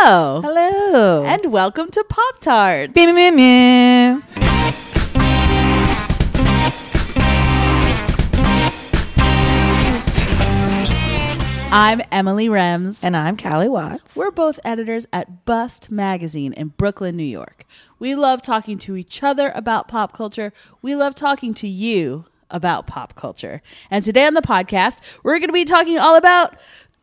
Hello. Hello. And welcome to Pop Tarts. Meow, meow, meow. I'm Emily Rems. And I'm Callie Watts. We're both editors at Bust Magazine in Brooklyn, New York. We love talking to each other about pop culture. We love talking to you about pop culture. And today on the podcast, we're going to be talking all about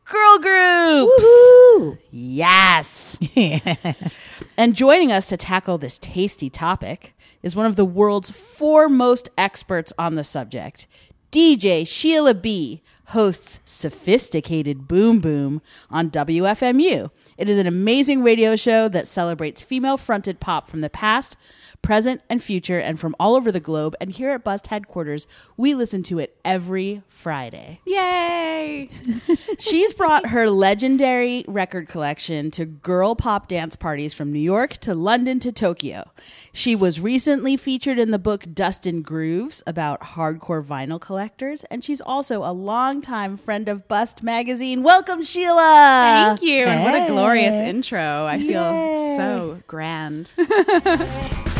girl groups. Woohoo. Yes. and joining us to tackle this tasty topic is one of the world's foremost experts on the subject. DJ Sheila B hosts Sophisticated Boom Boom on WFMU. It is an amazing radio show that celebrates female fronted pop from the past, present, and future, and from all over the globe. And here at Bust headquarters, we listen to it every Friday. Yay! She's brought her legendary record collection to girl pop dance parties from New York to London to Tokyo. She was recently featured in the book Dust and Grooves about hardcore vinyl collectors, and she's also a longtime friend of Bust magazine. Welcome, Sheila. Thank you. And what a glorious intro. I feel Yay. so grand.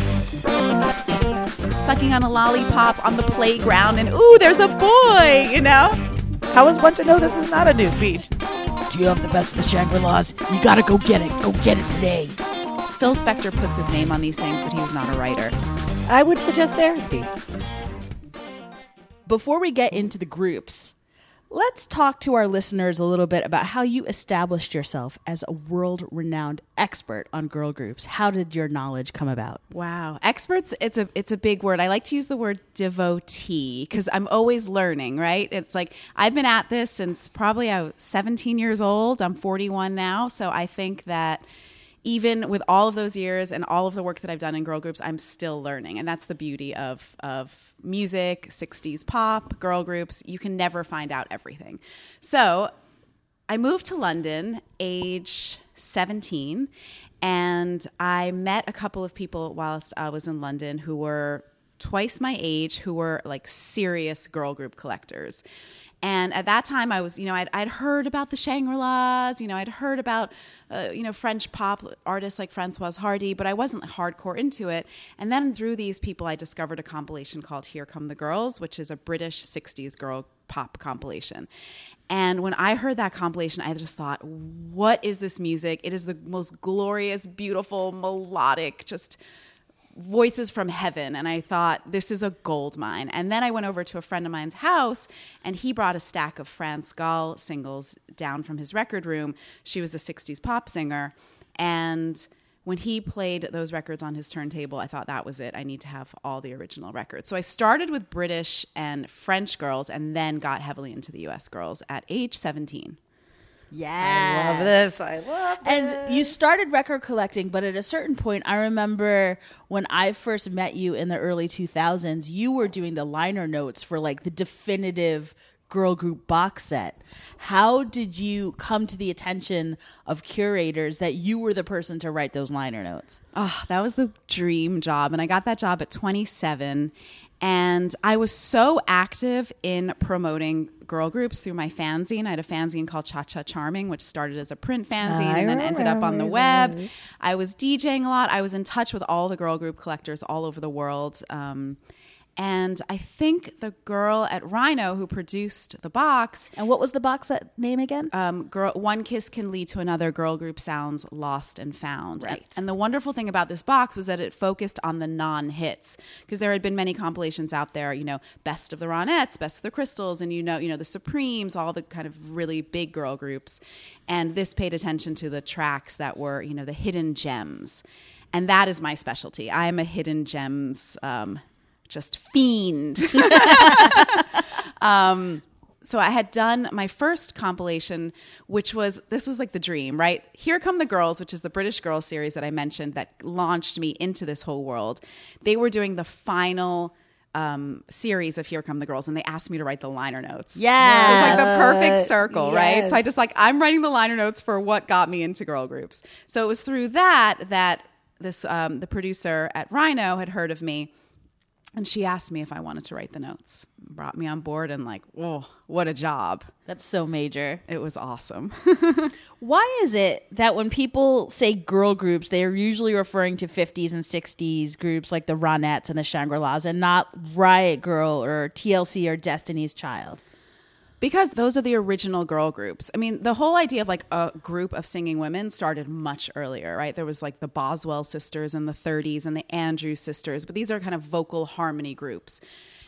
Sucking on a lollipop on the playground, and ooh, there's a boy, you know? How is one to know this is not a nude beach? Do you have the best of the Shangri-Las? You gotta go get it. Go get it today. Phil Spector puts his name on these things, but he was not a writer. I would suggest therapy. Before we get into the groups, let's talk to our listeners a little bit about how you established yourself as a world renowned expert on girl groups. How did your knowledge come about? Wow, experts. It's a it's a big word. I like to use the word devotee because I'm always learning. Right? It's like I've been at this since probably I was 17 years old. I'm 41 now, so I think that even with all of those years and all of the work that I've done in girl groups, I'm still learning, and that's the beauty of of music, 60s pop, girl groups. You can never find out everything. So I moved to London age 17 and I met a couple of people whilst I was in London who were twice my age who were like serious girl group collectors. And at that time, I was, you know, I'd, I'd heard about the Shangri-Las, you know, I'd heard about, uh, you know, French pop artists like Françoise Hardy, but I wasn't hardcore into it. And then through these people, I discovered a compilation called Here Come the Girls, which is a British 60s girl pop compilation. And when I heard that compilation, I just thought, what is this music? It is the most glorious, beautiful, melodic, just voices from heaven and i thought this is a gold mine. And then i went over to a friend of mine's house and he brought a stack of France Gall singles down from his record room. She was a 60s pop singer and when he played those records on his turntable i thought that was it. I need to have all the original records. So i started with british and french girls and then got heavily into the us girls at age 17 Yeah. I love this. I love this. And you started record collecting, but at a certain point, I remember when I first met you in the early 2000s, you were doing the liner notes for like the definitive girl group box set. How did you come to the attention of curators that you were the person to write those liner notes? Oh, that was the dream job. And I got that job at 27. And I was so active in promoting girl groups through my fanzine. I had a fanzine called Cha Cha Charming, which started as a print fanzine I and then ended up on the web. I was DJing a lot. I was in touch with all the girl group collectors all over the world. Um, and I think the girl at Rhino who produced the box And what was the box name again? um, girl, one kiss can lead to another girl group sounds lost and found. Right. And, and the wonderful thing about this box was that it focused on the non hits because there had been many compilations out there, you know, best of the Ronettes, best of the Crystals, and you know, you know, the Supremes, all the kind of really big girl groups. And this paid attention to the tracks that were, you know, the hidden gems. And that is my specialty. I am a hidden gems um, just fiend. so I had done my first compilation, which was this was like the dream, right? Here Come the Girls, which is the British Girls series that I mentioned that launched me into this whole world. They were doing the final um, series of Here Come the Girls, and they asked me to write the liner notes. Yeah, So it's like the perfect circle, right? So I just like I'm writing the liner notes for what got me into girl groups. So it was through that that this um, the producer at Rhino had heard of me And she asked me if I wanted to write the notes. Brought me on board and like, oh, what a job. That's so major. It was awesome. Why is it that when people say girl groups, they are usually referring to 50s and 60s groups like the Ronettes and the Shangri La's and not Riot Girl or TLC or Destiny's Child? Because those are the original girl groups. I mean, the whole idea of like a group of singing women started much earlier, right? There was like the Boswell sisters in the 30s and the Andrews sisters, but these are kind of vocal harmony groups.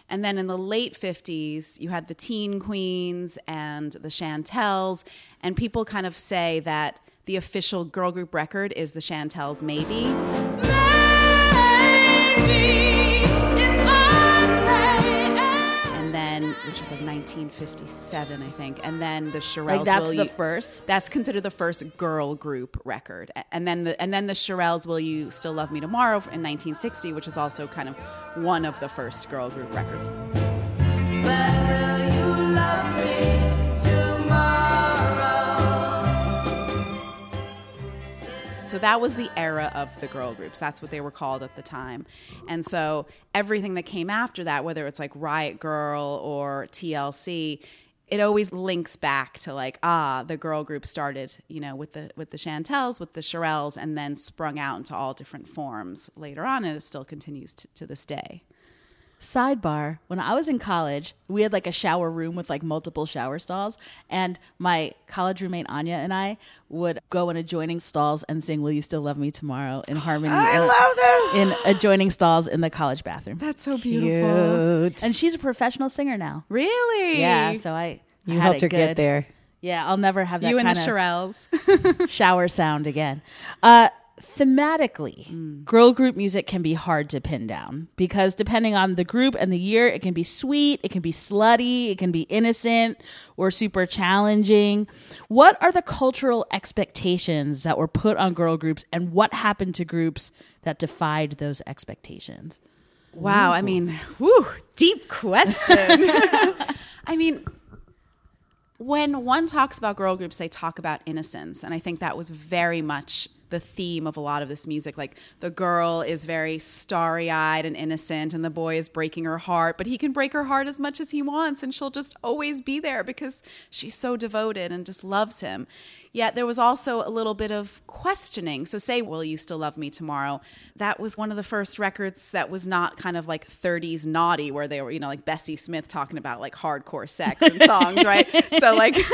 And then in the late 50s, you had the Teen Queens and the Chantels, and people kind of say that the official girl group record is the Chantels, maybe. And which was like 1957, I think. And then the Shirelles. Like that's Will the You- first? That's considered the first girl group record. And then the and then the Shirelles Will You Still Love Me Tomorrow in 1960, which is also kind of one of the first girl group records. So that was the era of the girl groups. That's what they were called at the time. And so everything that came after that, whether it's like Riot Girl or TLC, it always links back to like ah the girl group started you know with the with the chantels with the Shirelles and then sprung out into all different forms later on and it still continues to, to this day Sidebar, when I was in college, we had like a shower room with like multiple shower stalls, and my college roommate Anya and I would go in adjoining stalls and sing "Will You Still Love Me Tomorrow" in harmony. I love this in adjoining stalls in the college bathroom. that's so Cute. And she's a professional singer now. really Yeah, so I You had helped it her good. get there. Yeah, I'll never have that you and the of Shirelles shower sound again. Uh, thematically, Mm. girl group music can be hard to pin down because depending on the group and the year, it can be sweet, it can be slutty, it can be innocent or super challenging. What are the cultural expectations that were put on girl groups and what happened to groups that defied those expectations? Wow, I mean, whew, deep question. I mean, when one talks about girl groups, they talk about innocence. And I think that was very much the theme of a lot of this music. Like the girl is very starry eyed and innocent, and the boy is breaking her heart, but he can break her heart as much as he wants, and she'll just always be there because she's so devoted and just loves him. Yet there was also a little bit of questioning. So, say, Will You Still Love Me Tomorrow? That was one of the first records that was not kind of like 30s naughty, where they were, you know, like Bessie Smith talking about like hardcore sex and songs, right? So, like, a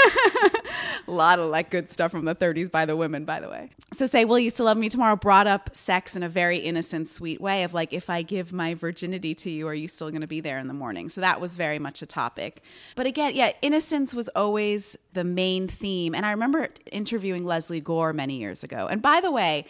lot of like good stuff from the 30s by the women, by the way. So, say, Will You Still Love Me Tomorrow brought up sex in a very innocent, sweet way of like, if I give my virginity to you, are you still going to be there in the morning? So, that was very much a topic. But again, yeah, innocence was always the main theme. And I remember interviewing Lesley Gore many years ago. And by the way,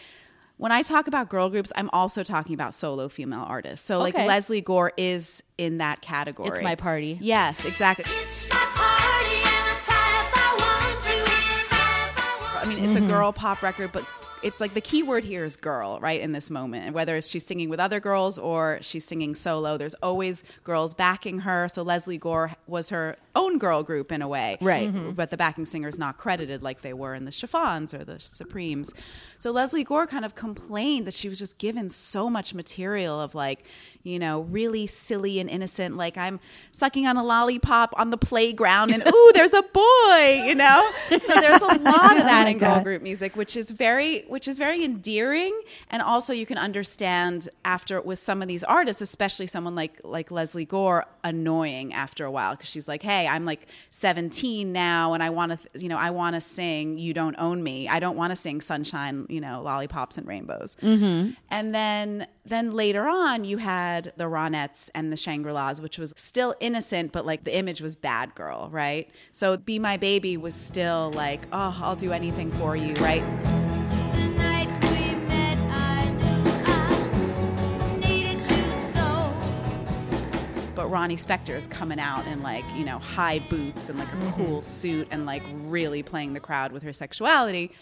when I talk about girl groups, I'm also talking about solo female artists. So, like, Okay. Lesley Gore is in that category. It's my party. Yes, exactly. It's my party and I cry if I want to. Cry if I want I mean, it's a mm-hmm. girl pop record, but it's like the key word here is girl, right? In this moment, and whether it's she's singing with other girls or she's singing solo, there's always girls backing her. So Lesley Gore was her own girl group in a way, Right. Mm-hmm. But the backing singer is not credited like they were in the Chiffons or the Supremes. So Lesley Gore kind of complained that she was just given so much material of like, you know, really silly and innocent. Like I'm sucking on a lollipop on the playground, and ooh, there's a boy, you know. So there's a lot of that in girl group music, which is very, which is very endearing, and also you can understand after with some of these artists, especially someone like like Lesley Gore, annoying after a while because she's like, hey, I'm like 17 now, and I want to, you know, I want to sing "You Don't Own Me." I don't want to sing "Sunshine," you know, lollipops and rainbows. Mm-hmm. And then then later on, you had the Ronettes and the Shangri La's, which was still innocent, but like the image was bad girl, right? So "Be My Baby" was still like, oh, I'll do anything for you, right? The night we met, I knew I needed you so. but Ronnie Spector is coming out in like you know high boots and like a mm-hmm. cool suit and like really playing the crowd with her sexuality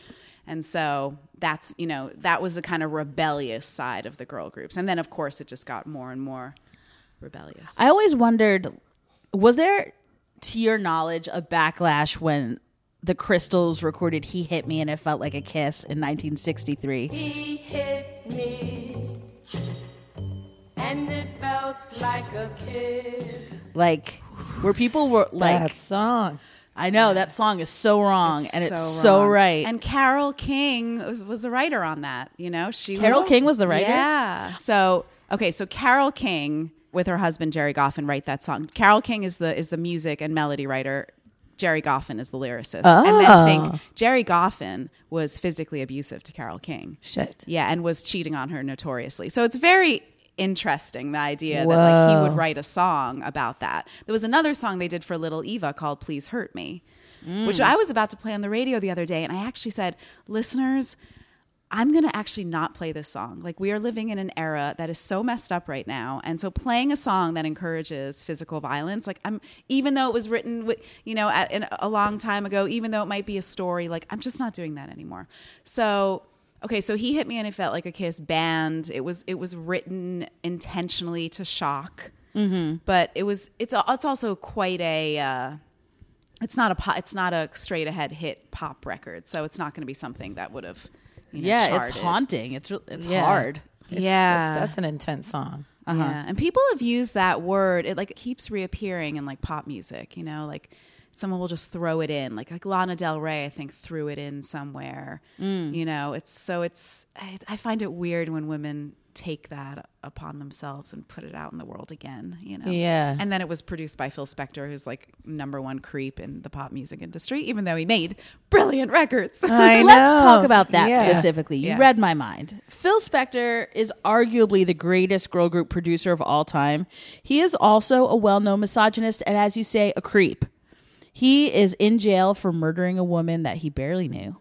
and so that's you know that was the kind of rebellious side of the girl groups and then of course it just got more and more rebellious I always wondered was there, to your knowledge, a backlash when the Crystals recorded He Hit Me and It Felt Like a Kiss in 1963? He hit me, and and it felt like a kiss. Like where people were like, that song. I know that song is so wrong, and it's so so right. And Carole King was, was the writer on that. You know, she Carol was, King was the writer? Yeah. So okay, so Carole King with her husband Gerry Goffin write that song. Carole King is the is the music and melody writer. Gerry Goffin is the lyricist. Oh. And then Oh. think Gerry Goffin was physically abusive to Carole King. Shit. Yeah, and was cheating on her notoriously. So it's very interesting the idea that like he would write a song about that. There was another song they did for Little Eva called Please Hurt Me, which mm. I was about to play on the radio the other day and I actually said, "Listeners, I'm going to actually not play this song. Like, we are living in an era that is so messed up right now. And so, playing a song that encourages physical violence, like, I'm, even though it was written, with, you know, at, in, a long time ago, even though it might be a story, like, I'm just not doing that anymore. So, okay, so he hit me and it felt like a kiss band. It was, it was written intentionally to shock. But it was, it's, it's also quite a, uh, it's not a pop, it's not a straight ahead hit pop record. So, it's not going to be something that would have, you know, yeah, it's haunting. It's re- it's Yeah. hard. Yeah. That's, that's an intense song. Yeah, and people have used that word. It like keeps reappearing in like pop music. You know, like someone will just throw it in. Like like Lana Del Rey, I think threw it in somewhere. Mm. You know, it's so it's. I, I find it weird when women take that upon themselves and put it out in the world again. You know. Yeah. And then it was produced by Phil Spector, who's like number one creep in the pop music industry, even though he made brilliant records. I Let's talk about that Yeah. specifically. You Yeah. read my mind. Phil Spector is arguably the greatest girl group producer of all time. He is also a well known misogynist and, as you say, a creep. He is in jail for murdering a woman that he barely knew.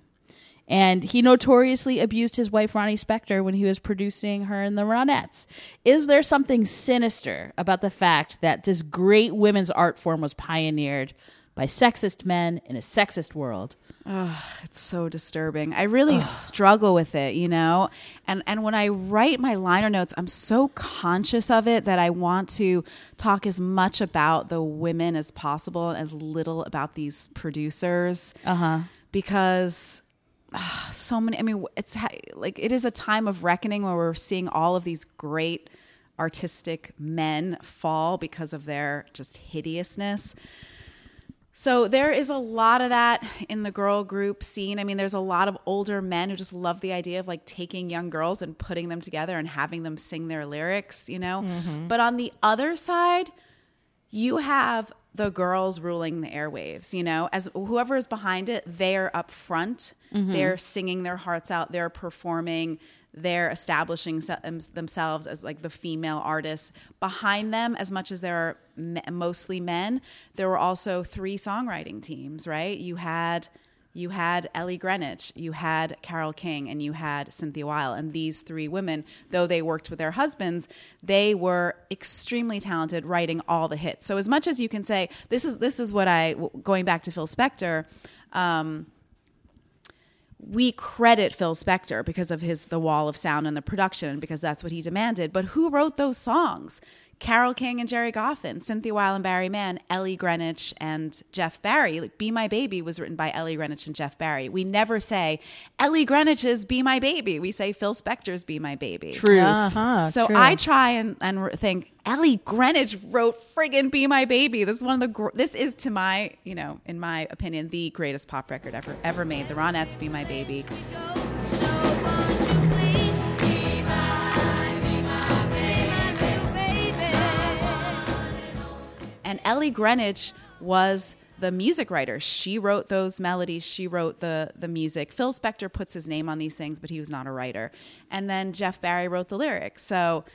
And he notoriously abused his wife, Ronnie Spector, when he was producing her in the Ronettes. Is there something sinister about the fact that this great women's art form was pioneered by sexist men in a sexist world? It's so disturbing. I really struggle with it, you know? And and when I write my liner notes, I'm so conscious of it that I want to talk as much about the women as possible and as little about these producers. Uh-huh. Because ah, so many I mean it's like it is a time of reckoning where we're seeing all of these great artistic men fall because of their just hideousness. So there is a lot of that in the girl group scene. I mean, there's a lot of older men who just love the idea of like taking young girls and putting them together and having them sing their lyrics, you know? Mm-hmm. But on the other side, you have the girls ruling the airwaves, you know, as whoever is behind it, they're up front, mm-hmm. they're singing their hearts out, they're performing, they're establishing themselves as like the female artists. Behind them, as much as there are mostly men, there were also three songwriting teams, right? You had you had Ellie Greenwich, you had Carole King, and you had Cynthia Weil. And these three women, though they worked with their husbands, they were extremely talented writing all the hits. So as much as you can say, this is this is what I going back to Phil Spector. Um, we credit Phil Spector because of his The Wall of Sound and the production because that's what he demanded. But who wrote those songs? Carole King and Gerry Goffin, Cynthia Weil and Barry Mann, Ellie Greenwich and Jeff Barry. Like Be My Baby was written by Ellie Greenwich and Jeff Barry. We never say Ellie Greenwich's Be My Baby. We say Phil Spector's Be My Baby. Truth. Uh-huh, So true. I try and, and think Ellie Greenwich wrote friggin' "Be My Baby." This is one of the gr- this is to my you know in my opinion the greatest pop record ever ever made. The Ronettes "Be My Baby." And Ellie Greenwich was the music writer. She wrote those melodies. She wrote the the music. Phil Spector puts his name on these things, but he was not a writer. And then Jeff Barry wrote the lyrics. So,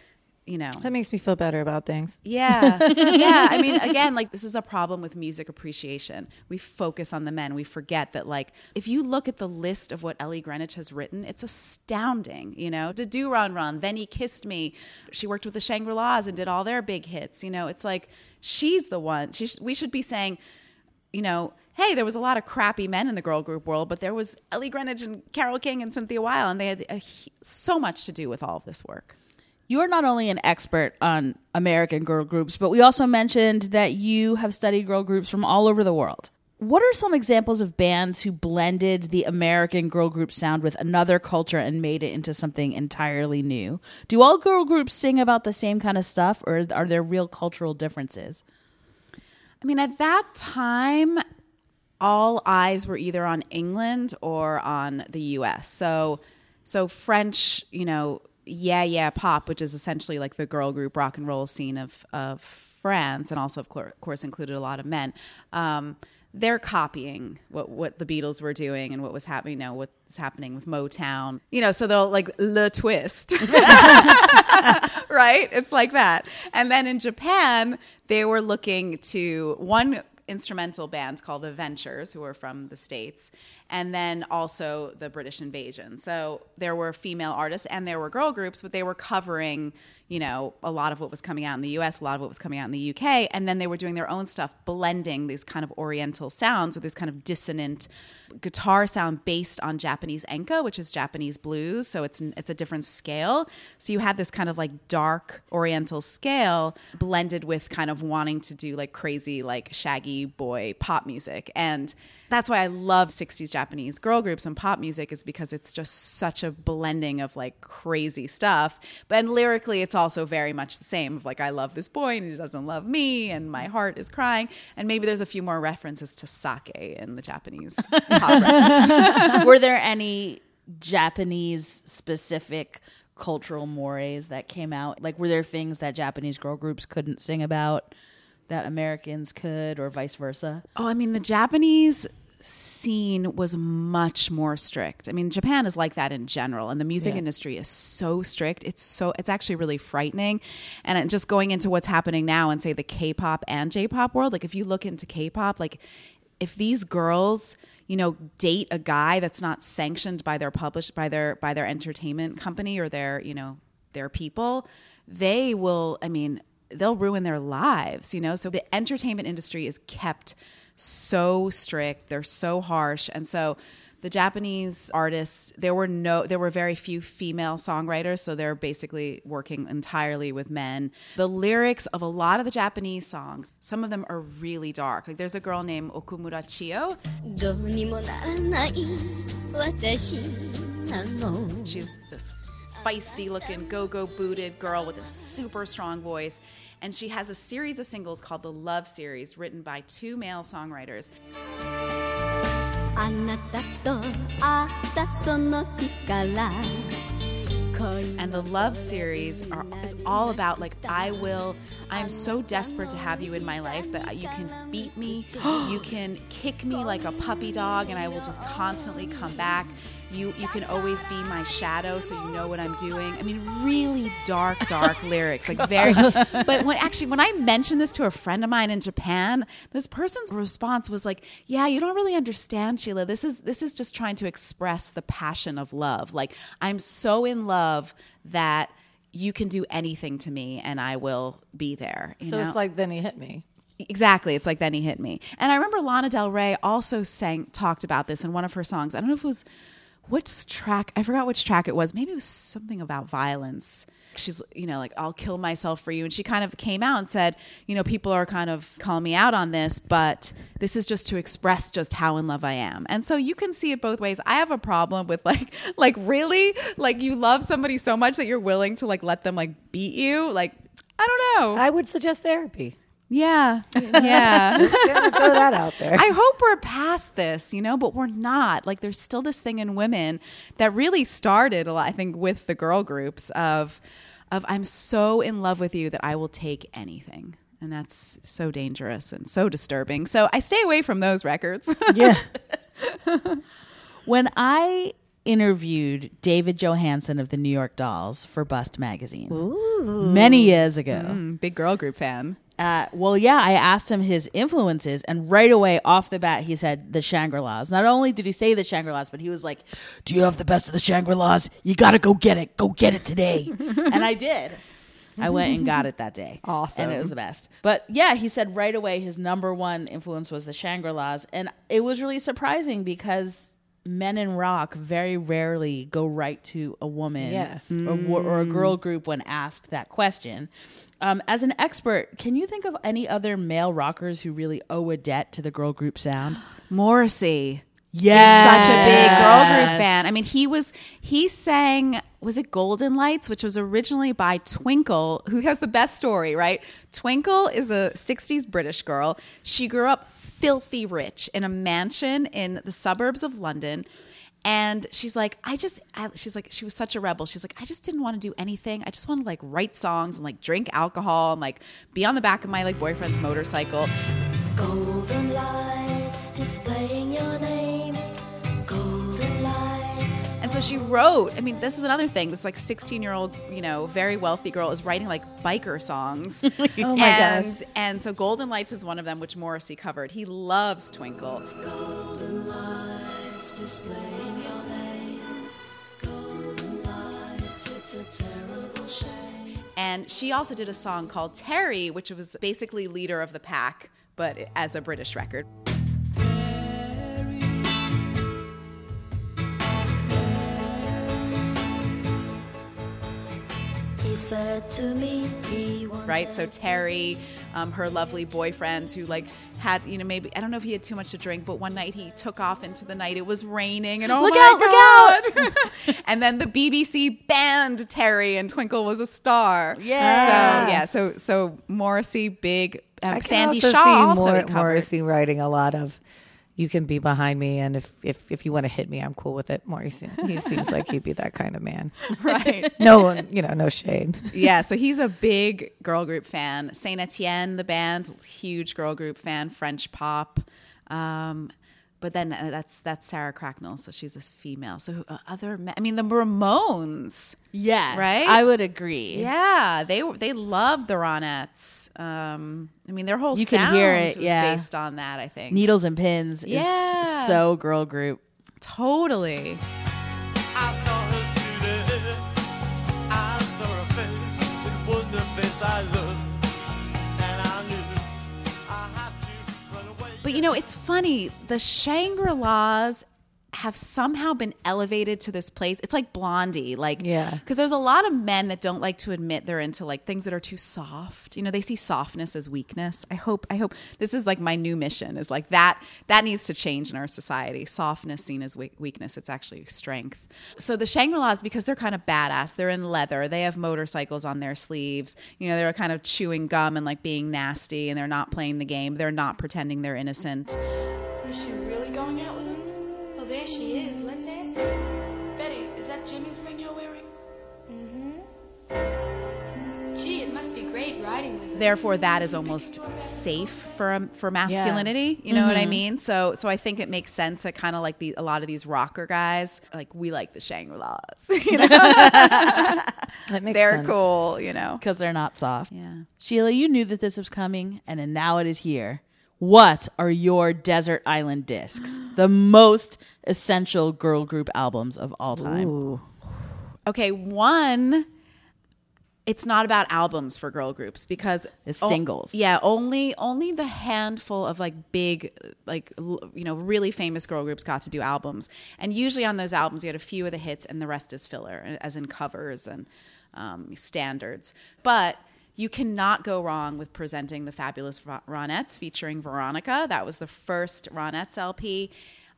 you know, That makes me feel better about things. yeah. yeah. I mean, again, like this is a problem with music appreciation. We focus on the men. We forget that, like, if you look at the list of what Ellie Greenwich has written, it's astounding. You know, Da Doo Ron Ron, then he kissed me. She worked with the Shangri La's and did all their big hits. You know, it's like she's the one. She sh- we should be saying, you know, hey, there was a lot of crappy men in the girl group world, but there was Ellie Greenwich and Carole King and Cynthia Weil, and they had a, so much to do with all of this work. You're not only an expert on American girl groups, but we also mentioned that you have studied girl groups from all over the world. What are some examples of bands who blended the American girl group sound with another culture and made it into something entirely new? Do all girl groups sing about the same kind of stuff, or are there real cultural differences? I mean, at that time, all eyes were either on England or on the U.S. So, so French, you know, yeah, yeah, pop, which is essentially like the girl group rock and roll scene of of France, and also of course included a lot of men. Um, they're copying what what the Beatles were doing and what was happening. You know, what's happening with Motown. You know, so they'll like le twist. right? It's like that. And then in Japan, they were looking to one instrumental band called the Ventures, who were from the States, and then also the British Invasion. So there were female artists and there were girl groups, but they were covering, you know, a lot of what was coming out in the US, a lot of what was coming out in the UK, and then they were doing their own stuff, blending these kind of oriental sounds with this kind of dissonant guitar sound based on Japanese enka, which is Japanese blues. So it's it's a different scale. So you had this kind of like dark oriental scale blended with kind of wanting to do like crazy like shaggy boy pop music. And that's why I love 60s Japanese girl groups and pop music is because it's just such a blending of like crazy stuff. But and lyrically it's also very much the same of like I love this boy and he doesn't love me and my heart is crying. And maybe there's a few more references to sake in the Japanese pop. Were there any Japanese specific cultural mores that came out? Like, were there things that Japanese girl groups couldn't sing about that Americans could, or vice versa? Oh, I mean, the Japanese scene was much more strict. I mean, Japan is like that in general, and the music industry is so strict. It's so it's actually really frightening. And just going into what's happening now and say the K-pop and J-pop world, like if you look into K-pop, like if these girls you know date a guy that's not sanctioned by their published by their by their entertainment company or their you know their people they will i mean they'll ruin their lives, you know? So the entertainment industry is kept so strict, they're so harsh. And so the Japanese artists, there were no there were very few female songwriters, so they're basically working entirely with men. The lyrics of a lot of the Japanese songs, some of them are really dark. Like there's a girl named Okumura Chiyo. She's this feisty looking go-go booted girl with a super strong voice And she has a series of singles called the Love Series, written by two male songwriters. あなたと会ったその日から恋 And the Love Series are, is all about like, I will, I'm so desperate to have you in my life that you can beat me, you can kick me like a puppy dog, and I will just constantly come back. you, you can always be my shadow, so you know what I'm doing. I mean, really dark, dark lyrics, like very. But when actually, when I mentioned this to a friend of mine in Japan, this person's response was like, "Yeah, you don't really understand, Sheila. This is this is just trying to express the passion of love. Like I'm so in love that." You can do anything to me, and I will be there. you So know? it's like then he hit me. Exactly. It's like then he hit me. And I remember Lana Del Rey also sang talked about this in one of her songs. I don't know if it was which track. I forgot which track it was. Maybe it was something about violence. She's, you know, like I'll kill myself for you. And she kind of came out and said, you know, people are kind of calling me out on this, but this is just to express just how in love I am. And so you can see it both ways. I have a problem with like, like really, like you love somebody so much that you're willing to like let them like beat you. Like I don't know. I would suggest therapy. Yeah, yeah. Gotta throw that out there. I hope we're past this, you know, but we're not. Like, there's still this thing in women that really started, a lot, I think, with the girl groups of, of I'm so in love with you that I will take anything, and that's so dangerous and so disturbing. So I stay away from those records. yeah. When I interviewed David Johansen of the New York Dolls for Bust magazine many years ago, mm, Big girl group fan. Uh, well, yeah, I asked him his influences, and right away off the bat, he said the Shangri La's. Not only did he say the Shangri La's, but he was like, Do you have the best of the Shangri-Las? You gotta go get it. Go get it today. and I did. I went and got it that day. Awesome. And it was the best. But yeah, he said right away his number one influence was the Shangri La's. And it was really surprising because men in rock very rarely go right to a woman Yeah. or, or a girl group when asked that question. Um, as an expert, can you think of any other male rockers who really owe a debt to the girl group sound? Morrissey. Yeah, such a big girl group fan. I mean, he was he sang was it Golden Lights, which was originally by Twinkle, who has the best story, right? Twinkle is a 60s British girl. She grew up filthy rich in a mansion in the suburbs of London. And she's like, I just, I, she's like, she was such a rebel. She's like, I just didn't want to do anything. I just want to like write songs and like drink alcohol and like be on the back of my like boyfriend's motorcycle. Golden lights displaying your name. Golden lights. And so she wrote, I mean, this is another thing. This like 16 year old, you know, very wealthy girl is writing like biker songs. Oh my and, gosh. And so Golden Lights is one of them, which Morrissey covered. He loves Twinkle. And she also did a song called Terry, which was basically leader of the pack, but as a British record. Right? So Terry, um, her lovely boyfriend, who like had you know maybe I don't know if he had too much to drink, but one night he took off into the night. It was raining, and oh Look my out, look God. and then the BBC banned Terry, and Twinkle was a star. Yeah. So yeah, so so Morrissey, big. Um, I can Sandy also Shaw see also Mor- Morrissey writing a lot of. You can be behind me, and if if if you want to hit me, I'm cool with it. Morrissey, he seems like he'd be that kind of man. right? No one, you know, no shade. yeah, so he's a big girl group fan. Saint Etienne, the band, huge girl group fan, French pop. Um, but then uh, that's that's Sarah Cracknell, so she's a female. So uh, other, men, I mean, the Ramones. Yes, Right? I would agree. Yeah, they they loved the Ronettes. Um, I mean, their whole You can hear it, was yeah. based on that. I think Needles and Pins Yeah. is so girl group. totally. I But you know, it's funny. The Shangri La's have somehow been elevated to this place. It's like Blondie, like Yeah. Because there's a lot of men that don't like to admit they're into like things that are too soft. You know, they see softness as weakness. I hope. I hope this is like my new mission. Is like that. That needs to change in our society. Softness seen as we- weakness. It's actually strength. So the Shangri La's because they're kind of badass. They're in leather. They have motorcycles on their sleeves. You know, they're kind of chewing gum and like being nasty, and they're not playing the game. They're not pretending they're innocent. Is she really going out with him? Oh, there she is. Let's ask her. Betty, is that Jimmy's ring you're wearing? Mm-hmm. Gee, it must be great riding with him. therefore that is almost safe for um, for masculinity you know what i mean so so i think it makes sense that kind of like the a lot of these rocker guys like we like the shangri-las you know That makes they're sense. cool you know because they're not soft. yeah Sheila, you knew that this was coming, and then now it is here. What are your Desert Island discs? The most essential girl group albums of all time. okay one it's not about albums for girl groups because It's o- singles. yeah only only the handful of like big like l- you know really famous girl groups got to do albums and usually on those albums you had a few of the hits and the rest is filler as in covers and um, standards but you cannot go wrong with presenting the fabulous Ronettes featuring Veronica. That was the first Ronettes LP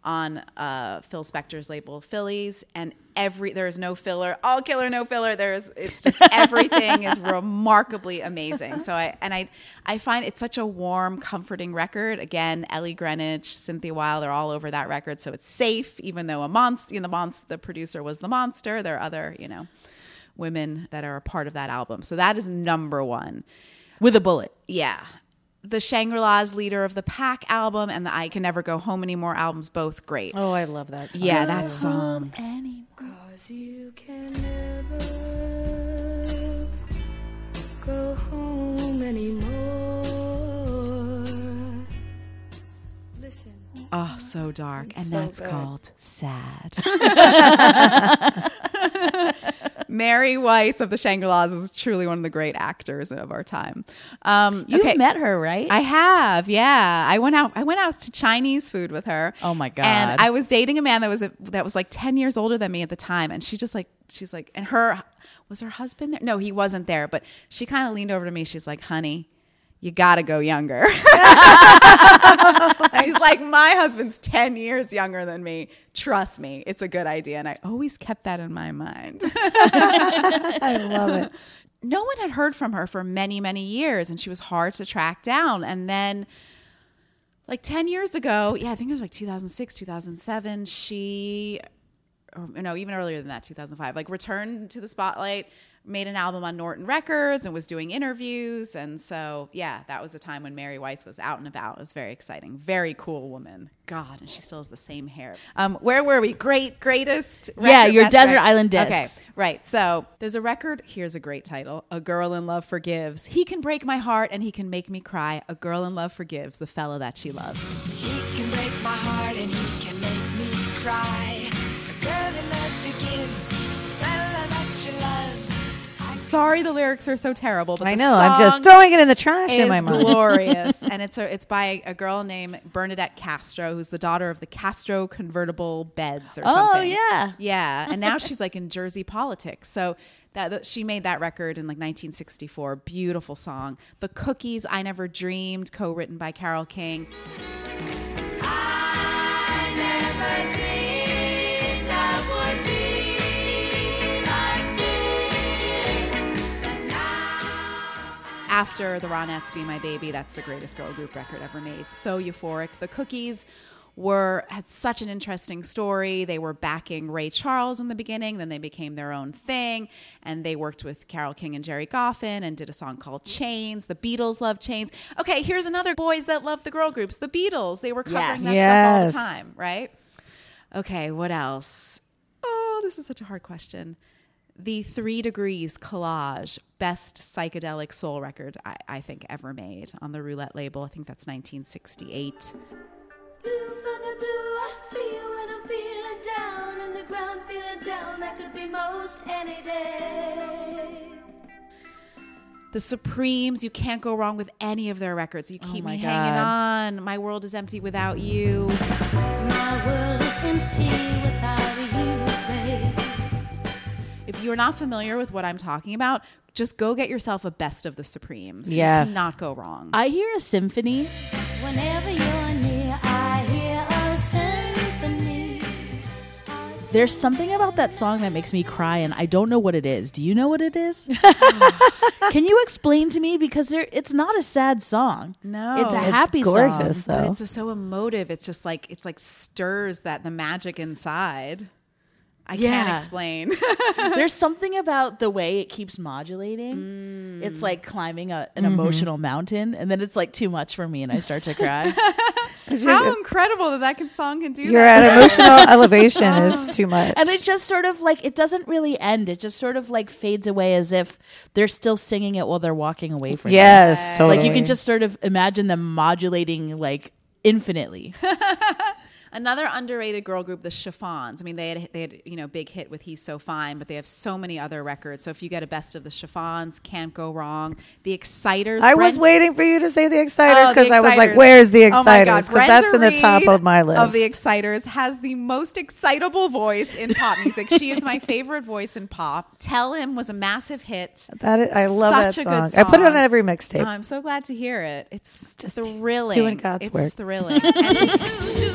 on uh, Phil Spector's label Philles, and every there is no filler, all killer, no filler. There's it's just everything is remarkably amazing. So I and I I find it's such a warm, comforting record. Again, Ellie Greenwich, Cynthia Weil, they're all over that record, so it's safe. Even though a monster, you know, the monster, the producer was the monster. There are other, you know, women that are a part of that album. So that is number one With a bullet. yeah the shangri-la's leader of the pack album and the i can never go home anymore albums both great Oh, I love that. Song. yeah that song Cause you can never go home anymore. Listen. oh so dark and so that's good. called sad Mary Weiss of the Shangri-Las is truly one of the great actors of our time. Um, You've okay. met her, right? I have, yeah. I went out. I went out to Chinese food with her. Oh my God. And I was dating a man that was a, that was like ten years older than me at the time, and she just like she's like, and her was her husband there? No, he wasn't there. But she kind of leaned over to me. She's like, "Honey, you got to go younger." she's like, "My husband's ten years younger than me. Trust me, it's a good idea." And I always kept that in my mind. I love it. no one had heard from her for many, many years, and she was hard to track down. And then, like 10 years ago, yeah, I think it was like 2006, 2007, she, or no, even earlier than that, 2005, like returned to the spotlight, made an album on Norton Records, and was doing interviews. And so, yeah, that was a time when Mary Weiss was out and about. It was very exciting. Very cool woman. God, and she still has the same hair. Um, where were we? Great, greatest. Yeah, your Desert record. Island Okay, discs. Right. So there's a record. Here's a great title A Girl in Love Forgives. He can break my heart and he can make me cry. A Girl in Love Forgives, the fella that she loves. He can break my heart and he can make me cry. Sorry the lyrics are so terrible, but I know. I'm just throwing it in the trash in is my mind. glorious. and it's a, it's by a girl named Bernadette Castro, who's the daughter of the Castro convertible beds or Oh, something. Oh yeah. Yeah. And now she's like in Jersey politics. So that, that- she made that record in like 1964. Beautiful song. The Cookies, I Never Dreamed, co-written by Carole King. After the Ronettes Be My Baby, that's the greatest girl group record ever made. So euphoric. The Cookies were had such an interesting story. They were backing Ray Charles in the beginning, then they became their own thing, and they worked with Carole King and Gerry Goffin and did a song called Chains. The Beatles love Chains. Okay, here's another boys that love the girl groups. The Beatles. They were covering Yes. that stuff all the time, right? Okay, what else? Oh, this is such a hard question. The Three Degrees Collage, best psychedelic soul record I, I think ever made on the Roulette label. I think that's 1968. Blue for the blue I feel when I'm feeling down and the ground feeling down. That could be most any day. The Supremes, you can't go wrong with any of their records. You oh keep my me hanging on. My world is empty without you. My world is empty If you're not familiar with what I'm talking about, just go get yourself a best of the Supremes. Yeah. You cannot go wrong. I hear a symphony. Whenever you're near, I hear a symphony. There's something about that song that makes me cry, and I don't know what it is. Do you know what it is? Can you explain to me? Because there, it's not a sad song. No. it's a It's happy gorgeous, song. but though. it's so emotive. It's just like it's like stirs that the magic inside. I Yeah. can't explain. There's something about the way it keeps modulating. It's like climbing a, an mm-hmm. emotional mountain, and then it's like too much for me, and I start to cry. How you're, incredible that that can, song can do you're that. at emotional elevation is too much. and it just sort of like it doesn't really end. It just sort of like fades away as if they're still singing it while they're walking away from you. yes, totally. Like you can just sort of imagine them modulating like infinitely. Another underrated girl group, the Chiffons. I mean, they had they had you know big hit with "He's So Fine," but they have so many other records. So if you get a best of the Chiffons, can't go wrong. The Exciters. I was waiting for you to say the oh, Exciters Oh, because the I was like, "Where's the Oh Exciters?" Because that's in the top of my list. Of the Exciters has the most excitable voice in pop music. she is my favorite voice in pop. Tell Him was a massive hit. that is, I love Such that a good song. I put it on song. every mixtape. Oh, I'm so glad to hear it. It's Just thrilling. doing God's it's work. thrilling.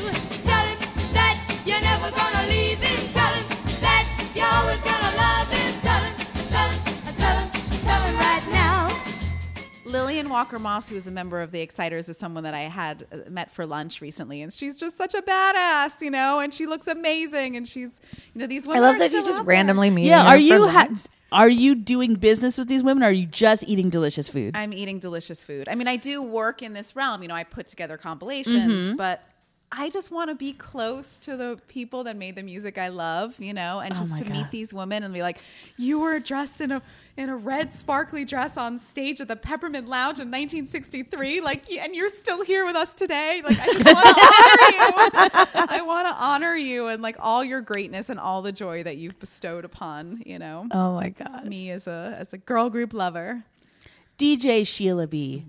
Walker Moss, who is a member of the Exciters, is someone that I had uh, met for lunch recently, and she's just such a badass, you know, and she looks amazing, and she's, you know, these women. I love are that you just there. randomly meet. yeah, are you ha- are you doing business with these women? Or are you just eating delicious food? I'm eating delicious food. I mean, I do work in this realm. You know, I put together compilations, but I just want to be close to the people that made the music I love, you know, and just Oh to God. meet these women and be like, you were dressed in a in a red sparkly dress on stage at the Peppermint Lounge in 1963, like, and you're still here with us today. Like, I just want to honor you. I want to honor you and like all your greatness and all the joy that you've bestowed upon, you know, Oh my god. me as a as a girl group lover. DJ Sheila B.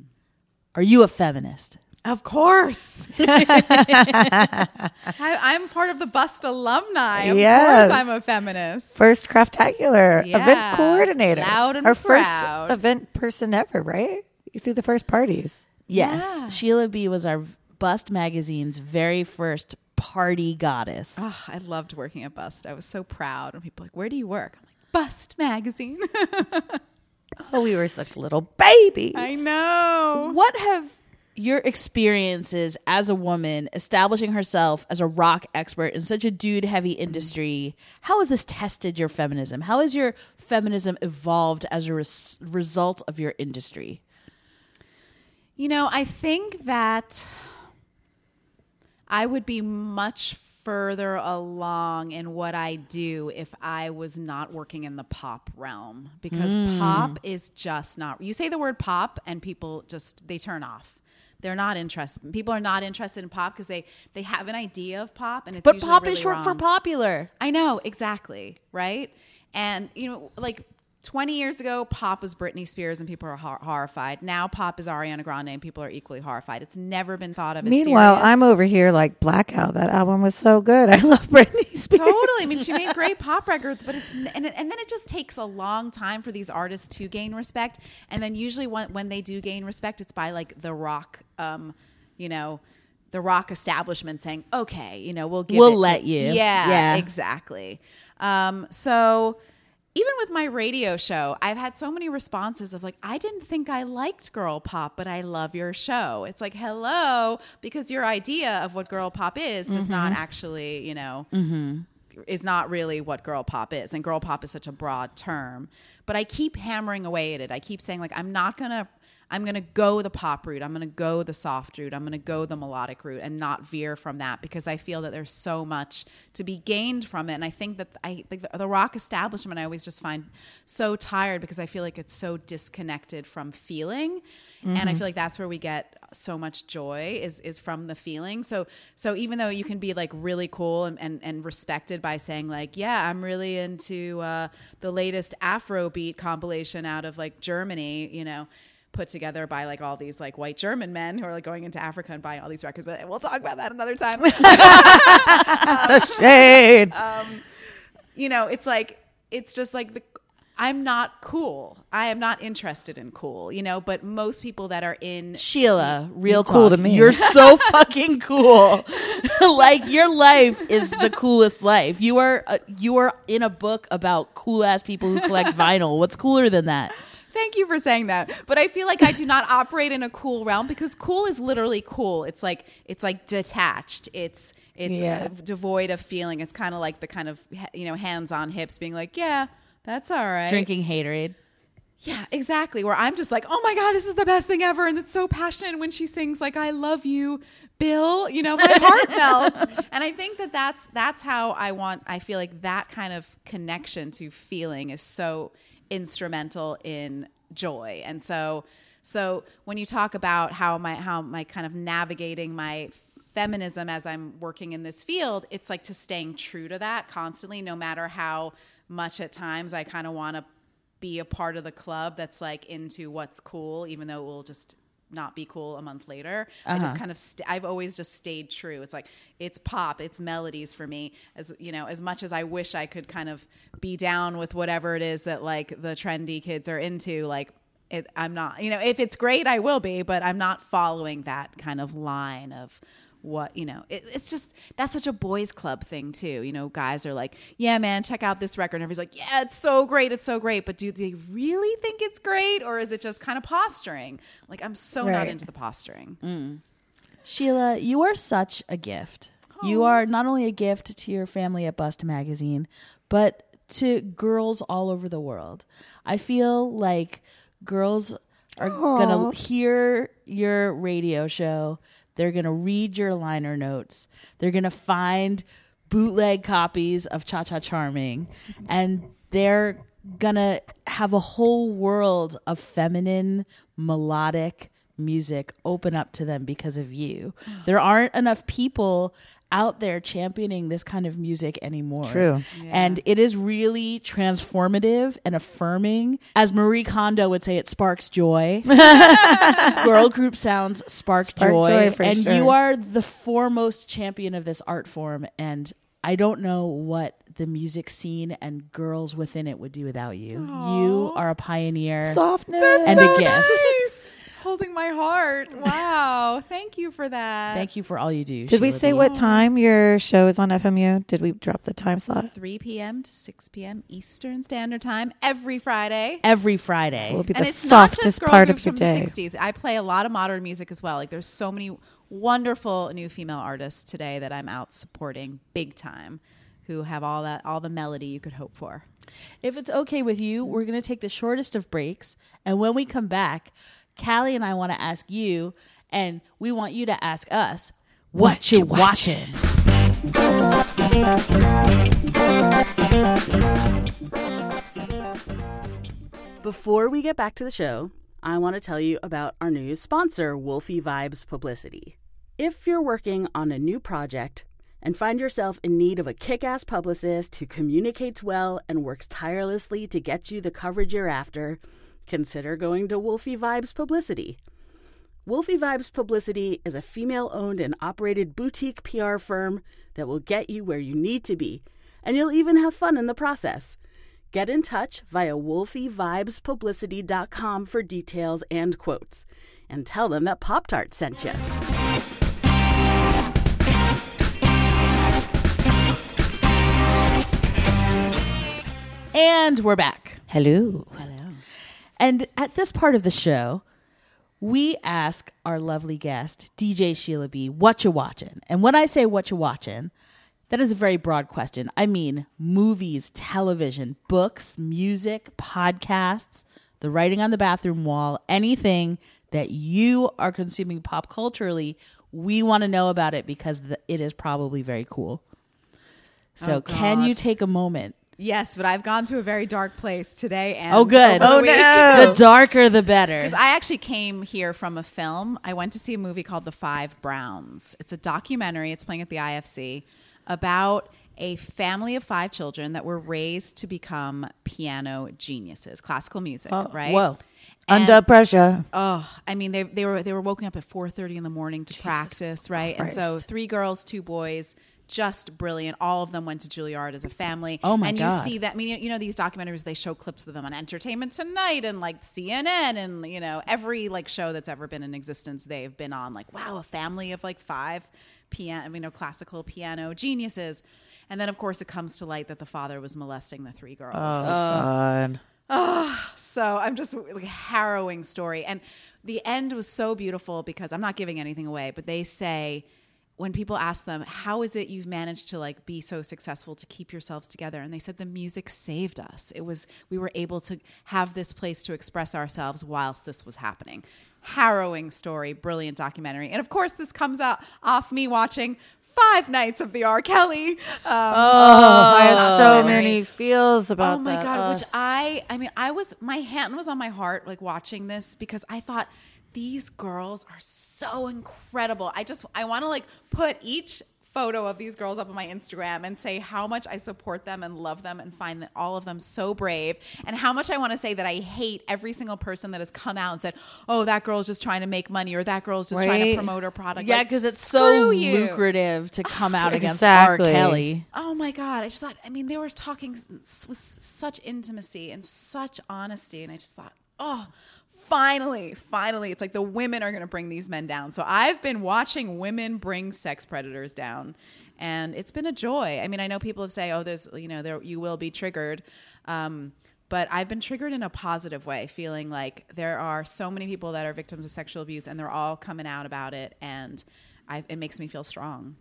Are you a feminist? Of course. I, I'm part of the Bust alumni. Of Yes. course I'm a feminist. First craftacular Yeah. event coordinator. Loud and Our proud. first event person ever, right? You threw the first parties. Yes. Yeah. Sheila B. was our Bust magazine's very first party goddess. Oh, I loved working at Bust. I was so proud. And people were like, where do you work? I'm like, Bust magazine. Oh, we were such little babies. I know. What have your experiences as a woman establishing herself as a rock expert in such a dude heavy industry how has this tested your feminism how has your feminism evolved as a res- result of your industry You know, I think that I would be much further along in what I do if I was not working in the pop realm because mm. pop is just not. You say the word pop and people just they turn off. They're not interested. People are not interested in pop because they they have an idea of pop and it's but pop really is short for popular I know, exactly, right? And you know, like 20 years ago, pop was Britney Spears and people are hor- horrified. Now pop is Ariana Grande and people are equally horrified. It's never been thought of as Meanwhile, serious. I'm over here like blackout. That album was so good. I love Britney Spears. Totally. I mean, she made great pop records, but it's and, it- and then it just takes a long time for these artists to gain respect. And then usually when when they do gain respect, it's by like the rock, um, you know, the rock establishment saying, "Okay, you know, we'll give We'll it to- let you." Yeah, Yeah. exactly. Um, so. Even with my radio show, I've had so many responses of like, I didn't think I liked girl pop, but I love your show. It's like, hello, because your idea of what girl pop is does not mm-hmm. actually, you know, mm-hmm. is not really what girl pop is and girl pop is such a broad term. But i keep hammering away at it. I keep saying like i'm not gonna i'm gonna go the pop route. I'm gonna go the soft route. I'm gonna go the melodic route and not veer from that because i feel that there's so much to be gained from it. And i think that i think the, the rock establishment i always just find so tired because i feel like it's so disconnected from feeling. And I feel like that's where we get so much joy is is from the feeling. So so even though you can be like really cool and, and, and respected by saying like, yeah, I'm really into uh, the latest Afrobeat compilation out of like Germany, you know, put together by like all these like white German men who are like going into Africa and buying all these records. But we'll talk about that another time. the shade. Um, you know, it's like it's just like the I'm not cool. I am not interested in cool, you know, but most people that are in sheila real Cool talk to me. you're so fucking cool like your life is the coolest life you are uh, you are in a book about cool ass people who collect vinyl what's cooler than that Thank you for saying that. But I feel like I do not operate in a cool realm because cool is literally cool. It's like it's like detached. It's it's Yeah. devoid of feeling. It's kind of like the kind of you know hands on hips being like, yeah, that's all right. drinking haterade Yeah, exactly. Where I'm just like, oh my god, this is the best thing ever, and it's so passionate when she sings like "I love you, Bill." You know, my heart melts, and I think that that's that's how I want. I feel like that kind of connection to feeling is so instrumental in joy, and so so when you talk about how my how my kind of navigating my feminism as I'm working in this field, it's like to staying true to that constantly, no matter how much at times I kind of want to be a part of the club that's like into what's cool, even though it will just not be cool a month later. I just uh-huh. kind of st- I've always just stayed true. It's like it's pop, it's melodies for me. As you know, as much as I wish I could kind of be down with whatever it is that like the trendy kids are into, like it, I'm not. You know, if it's great, I will be, but I'm not following that kind of line of what you know it, it's just that's such a boys club thing too. You know guys are like yeah man check out this record. And everybody's like yeah it's so great it's so great. But do they really think it's great or is it just kind of posturing? Like i'm so not into the posturing. Mm. Sheila, you are such a gift. You oh. are not only a gift to your family at Bust Magazine, but to girls all over the world. I feel like girls are going to hear your radio show. They're going to read your liner notes. They're going to find bootleg copies of Cha Cha Charming and they're going to have a whole world of feminine, melodic music open up to them because of you. There aren't enough people out there championing this kind of music anymore. True. And it is really transformative and affirming. As Marie Kondo would say, it sparks joy. Girl group sounds spark, Spark joy. joy for and sure. you are the foremost champion of this art form. And I don't know what the music scene and girls within it would do without you. You are a pioneer Softness. and a gift. Nice. Holding my heart. Wow. Thank you for that. Thank you for all you do. Did we Sheila say B. what time your show is on FMU? Did we drop the time slot? 3 p.m. to 6 p.m. Eastern Standard Time every Friday. Every Friday. It will be the it's not just softest part of your from day. the 60s. I play a lot of modern music as well. Like there's so many wonderful new female artists today that I'm out supporting big time who have all that all the melody you could hope for. If it's okay with you, we're going to take the shortest of breaks. And when we come back, Callie and I want to ask you, and we want you to ask us, what, you watching? Before we get back to the show, I want to tell you about our new sponsor, Wolfie Vibes Publicity. If you're working on a new project and find yourself in need of a kick ass publicist who communicates well and works tirelessly to get you the coverage you're after, consider going to Wolfie Vibes Publicity. Wolfie Vibes Publicity is a female owned and operated boutique PR firm that will get you where you need to be, and you'll even have fun in the process. Get in touch via wolfievibespublicity.com for details and quotes, and tell them that Pop Tart sent you. And we're back. Hello. And at this part of the show, we ask our lovely guest, DJ Sheila B, what you watching? And when I say what you watching, that is a very broad question. I mean movies, television, books, music, podcasts, the writing on the bathroom wall, anything that you are consuming pop culturally, we want to know about it because th- it is probably very cool. So, Oh, can you take a moment? Yes, but I've gone to a very dark place today and Oh, good. the Oh, week. The darker, the better. Because I actually came here from a film. I went to see a movie called The Five Browns. It's a documentary. It's playing at the IFC about a family of five children that were raised to become piano geniuses, classical music, oh, right? whoa. And- Under pressure. Oh, I mean, they they were they were woken up at four thirty in the morning to practice, right? And so three girls, two boys, just brilliant. All of them went to Juilliard as a family. Oh, my and God. you see that. I mean, you know these documentaries. They show clips of them on Entertainment Tonight and like CNN and you know every like show that's ever been in existence. They've been on. Like, wow, a family of like five piano, you know, classical piano geniuses. And then, of course, it comes to light that the father was molesting the three girls. Oh God. So I'm just like a harrowing story. And the end was so beautiful because I'm not giving anything away, but they say when people ask them, how is it you've managed to like be so successful to keep yourselves together? And they said the music saved us. It was we were able to have this place to express ourselves whilst this was happening. Harrowing story, brilliant documentary. And of course this comes out off me watching Five Nights of the R. Kelly. Um, Oh, I had so Great. many feels about oh my that. god Uh, which i i mean i was my hand was on my heart like watching this because i thought these girls are so incredible i just i want to like put each photo of these girls up on my instagram and say how much i support them and love them and find that all of them so brave and how much i want to say that i hate every single person that has come out and said oh that girl's just trying to make money or that girl's just trying to promote her product Yeah, Like, because it's so you. lucrative to come out against R. Kelly. Oh my god! I just thought. I mean, they were talking with such intimacy and such honesty, and I just thought, oh, finally, finally, it's like the women are going to bring these men down. So I've been watching women bring sex predators down, and it's been a joy. I mean, I know people have say, oh, there's, you know, there you will be triggered. Um, but I've been triggered in a positive way, feeling like there are so many people that are victims of sexual abuse, and they're all coming out about it, and I, it makes me feel strong.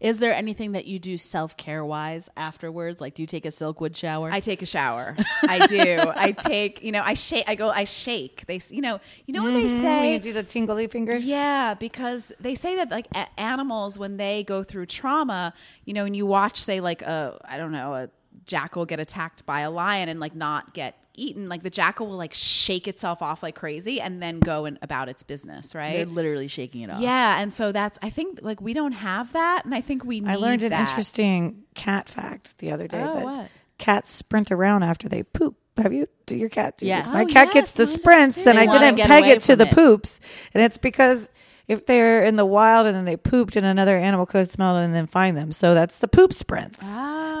Is there anything that you do self care wise afterwards? Like, do you take a Silkwood shower? I take a shower. I do. I take, you know, I shake. I go. I shake. They, you know, you know what they mm-hmm. When say. you do the tingly fingers. Yeah, because they say that like a- animals when they go through trauma, you know, and you watch, say, like a I don't know, a jackal get attacked by a lion and like not get eaten, like the jackal will like shake itself off like crazy and then go and about its business, You're right? literally shaking it off. Yeah, and so that's I think like we don't have that, and I think we. Need I learned an interesting cat fact the other day. Oh, that what? Cats sprint around after they poop. Have you? Do your cat do Yes. this? My Oh, cat yes, gets the sprints, and They I didn't peg it to the it. poops. And it's because if they're in the wild and then they pooped and another animal could smell it and then find them, so that's the poop sprints.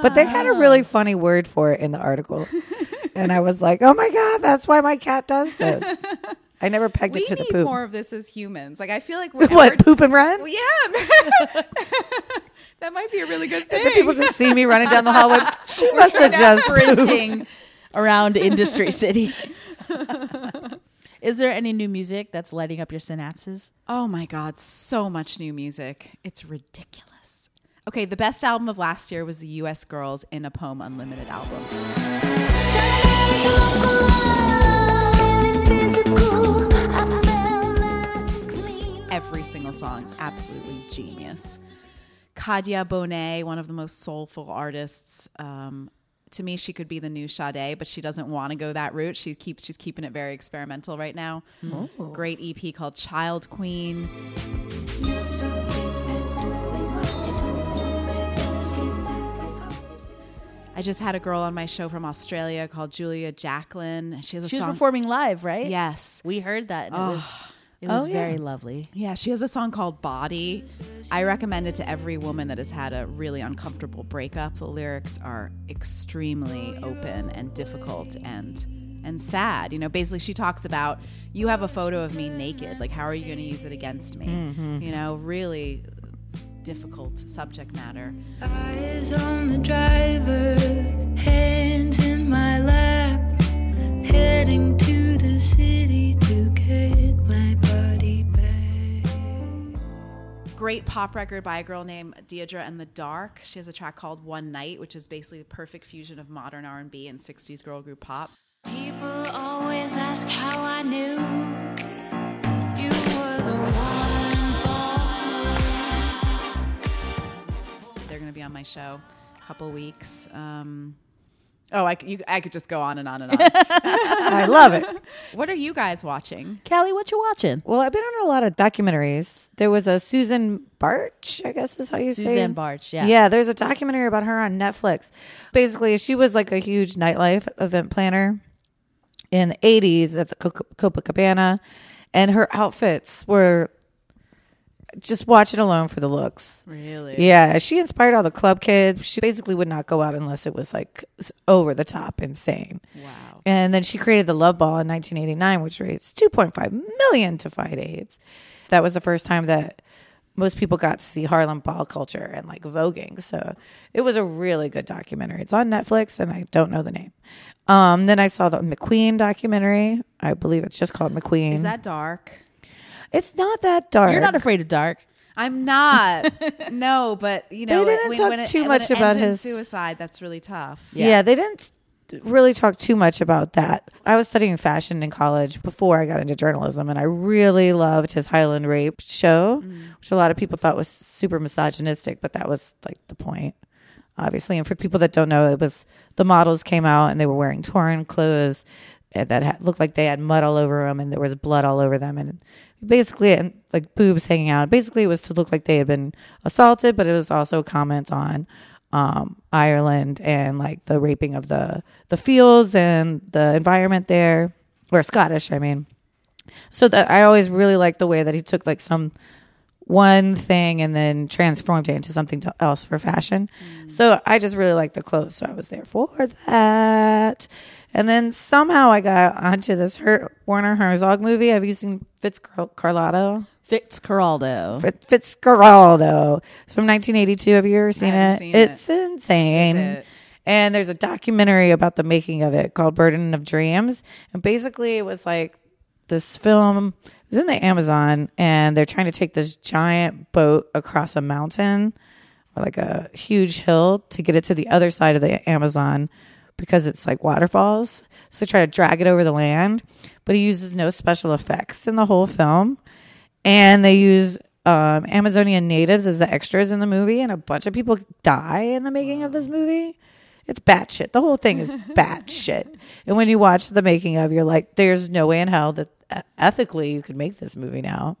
But they had a Ah. really funny word for it in the article, and I was like, "Oh my god, that's why my cat does this." I never pegged We it to the need poop. more of this as humans. Like I feel like we're what poop and run? Well, yeah, that might be a really good thing. And people just see me running down the hallway. She must have just pooped. around Industry City. Is there any new music that's lighting up your synapses? Oh my God, so much new music. It's ridiculous. Okay, the best album of last year was the US Girls in a Poem Unlimited album. Every single song, absolutely genius. Kadhja Bonet, one of the most soulful artists. Um, to me, she could be the new Sade, but she doesn't want to go that route. She keeps she's keeping it very experimental right now. Great EP called Child Queen. I just had a girl on my show from Australia called Julia Jacklin. She has a She was song. performing live, right? Yes. We heard that. And It was, it was Oh, yeah. very lovely. Yeah, she has a song called Body. I recommend it to every woman that has had a really uncomfortable breakup. The lyrics are extremely open and difficult and and sad. You know, basically she talks about you have a photo of me naked. Like how are you going to use it against me? Mm-hmm. You know, really difficult subject matter. Eyes on the driver, hands in my lap, heading to the city to get my body back. Great pop record by a girl named Deidre and the Dark. She has a track called One Night, which is basically the perfect fusion of modern R&B and 60s girl group pop. People always ask how I knew to be on my show a couple weeks. Um, oh, I, c- you, I could just go on and on and on. I love it. what are you guys watching? Callie, what you watching? Well, I've been on a lot of documentaries. There was a Susan Bartsch, I guess is how you say. Suzanne it. Bartsch, yeah. Yeah, there's a documentary about her on Netflix. Basically, she was like a huge nightlife event planner in the 80s at the Coca- Copacabana, and her outfits were just watch it alone for the looks. Really? Yeah, she inspired all the club kids. She basically would not go out unless it was like over the top insane. Wow. And then she created the Love Ball in 1989, which raised 2.5 million to fight AIDS. That was the first time that most people got to see Harlem ball culture and like voguing. So it was a really good documentary. It's on Netflix, and I don't know the name. Um, then I saw the McQueen documentary. I believe it's just called McQueen. Is that dark? It's not that dark. You're not afraid of dark. I'm not. no, but you know, they didn't when, talk when it, too when much it about his- suicide. That's really tough. Yeah. they didn't really talk too much about that. I was studying fashion in college before I got into journalism, and I really loved his Highland Rape show, mm. which a lot of people thought was super misogynistic, but that was like the point, obviously. And for people that don't know, it was the models came out and they were wearing torn clothes that had, looked like they had mud all over them, and there was blood all over them, and basically, and like boobs hanging out. Basically, it was to look like they had been assaulted, but it was also comments on um, Ireland and like the raping of the the fields and the environment there, or Scottish, I mean. So that I always really liked the way that he took like some one thing and then transformed it into something else for fashion. So I just really liked the clothes, so I was there for that. And then somehow I got onto this Her- Werner Herzog movie. Have you seen Fitzcarraldo? Fitzcarraldo. Fit- Fitzcarraldo It's from 1982. Have you ever seen it? seen it. it's insane. Is it? And there's a documentary about the making of it called Burden of Dreams. And basically, it was like this film. It was in the Amazon, and they're trying to take this giant boat across a mountain or like a huge hill to get it to the other side of the Amazon because it's like waterfalls. So they try to drag it over the land, but he uses no special effects in the whole film. And they use um, Amazonian natives as the extras in the movie, and a bunch of people die in the making of this movie. It's batshit. The whole thing is batshit. And when you watch the making of, you're like, there's no way in hell that ethically you could make this movie now